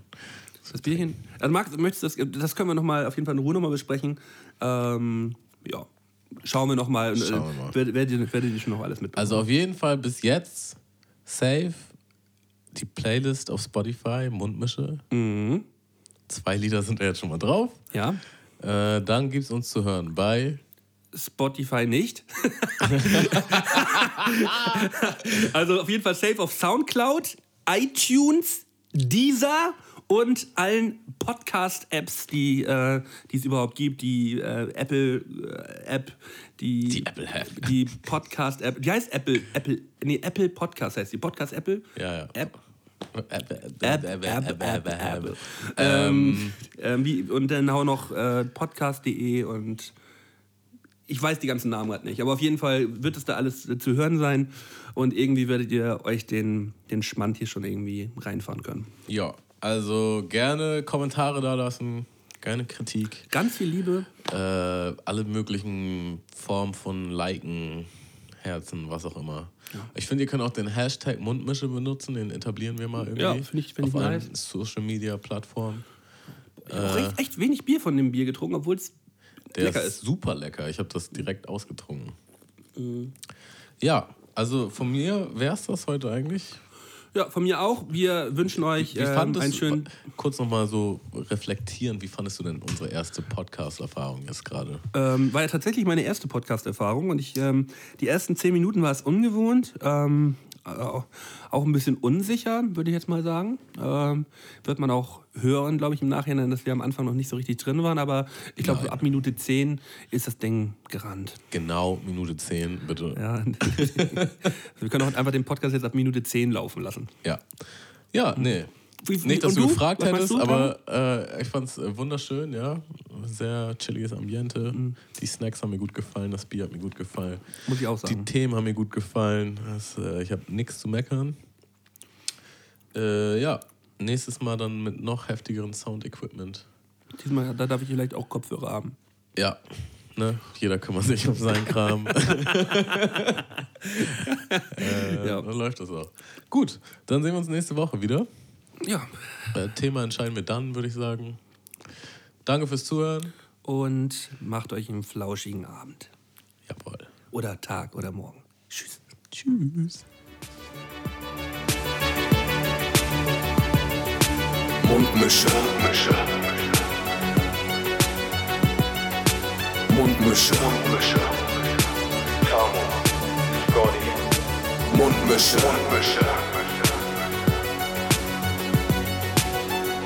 Das Bierchen. Also Max, möchtest du das, das können wir noch mal auf jeden Fall in Ruhe nochmal besprechen. Ähm, ja, schauen wir nochmal. Schauen wir mal. Werdet werdet ihr schon noch alles mitbekommen. Also auf jeden Fall bis jetzt safe die Playlist auf Spotify, Mundmische. Mhm. Zwei Lieder sind da jetzt schon mal drauf. ja. Äh, dann gibt es uns zu hören bei Spotify nicht. also auf jeden Fall safe auf Soundcloud, iTunes, Deezer und allen Podcast-Apps, die äh, es überhaupt gibt. Die äh, Apple-App, die, Die Apple-App. Die Podcast-App. Die heißt Apple. Apple. Nee, Apple Podcast heißt die. Podcast-Apple. Ja, ja. App. Und dann auch noch äh, podcast.de und ich weiß die ganzen Namen gerade nicht, aber auf jeden Fall wird es da alles äh, zu hören sein und irgendwie werdet ihr euch den, den Schmand hier schon irgendwie reinfahren können. Ja, also gerne Kommentare da lassen, gerne Kritik. Ganz viel Liebe. Äh, alle möglichen Formen von Liken, Herzen, was auch immer. Ich finde, ihr könnt auch den Hashtag Mundmische benutzen, den etablieren wir mal irgendwie. Ja, finde ich- finde ich auf allen nice. Social Media Plattformen. Ich habe auch echt, echt wenig Bier von dem Bier getrunken, obwohl es Der lecker ist ist. super lecker. Ich habe das direkt ausgetrunken. Mhm. Ja, also von mir wäre es das heute eigentlich. Ja, von mir auch. Wir wünschen euch ähm, einen schönen. Kurz nochmal so reflektieren, wie fandest du denn unsere erste Podcast-Erfahrung jetzt gerade? Ähm, war ja tatsächlich meine erste Podcast-Erfahrung und ich, ähm, die ersten zehn Minuten war es ungewohnt. Ähm, auch ein bisschen unsicher, würde ich jetzt mal sagen. Ähm, wird man auch hören, glaube ich, im Nachhinein, dass wir am Anfang noch nicht so richtig drin waren. Aber ich glaube, so ab Minute 10 ist das Ding gerannt. Genau, Minute 10, bitte. Ja. wir können auch einfach den Podcast jetzt ab Minute 10 laufen lassen. Ja. Ja, nee. Wie- Nicht, dass du, du? gefragt Was hättest, du, aber äh, ich fand es äh, wunderschön, ja. Sehr chilliges Ambiente. Mhm. Die Snacks haben mir gut gefallen, das Bier hat mir gut gefallen. Muss ich auch Die sagen. Themen haben mir gut gefallen. Das, äh, ich habe nichts zu meckern. Äh, ja, nächstes Mal dann mit noch heftigeren Sound-Equipment. Diesmal da darf ich vielleicht auch Kopfhörer haben. Ja, ne? jeder kümmert sich um seinen Kram. äh, Ja. Dann läuft das auch. Gut, dann sehen wir uns nächste Woche wieder. Ja. Äh, Thema entscheiden wir dann, würde ich sagen. Danke fürs Zuhören. Und macht euch einen flauschigen Abend. Jawohl. Oder Tag oder Morgen. Tschüss. Tschüss. Mundmische. Mundmische. Mundmische. Mundmische. Tamo. Scotty. Mundmische. Mundmische.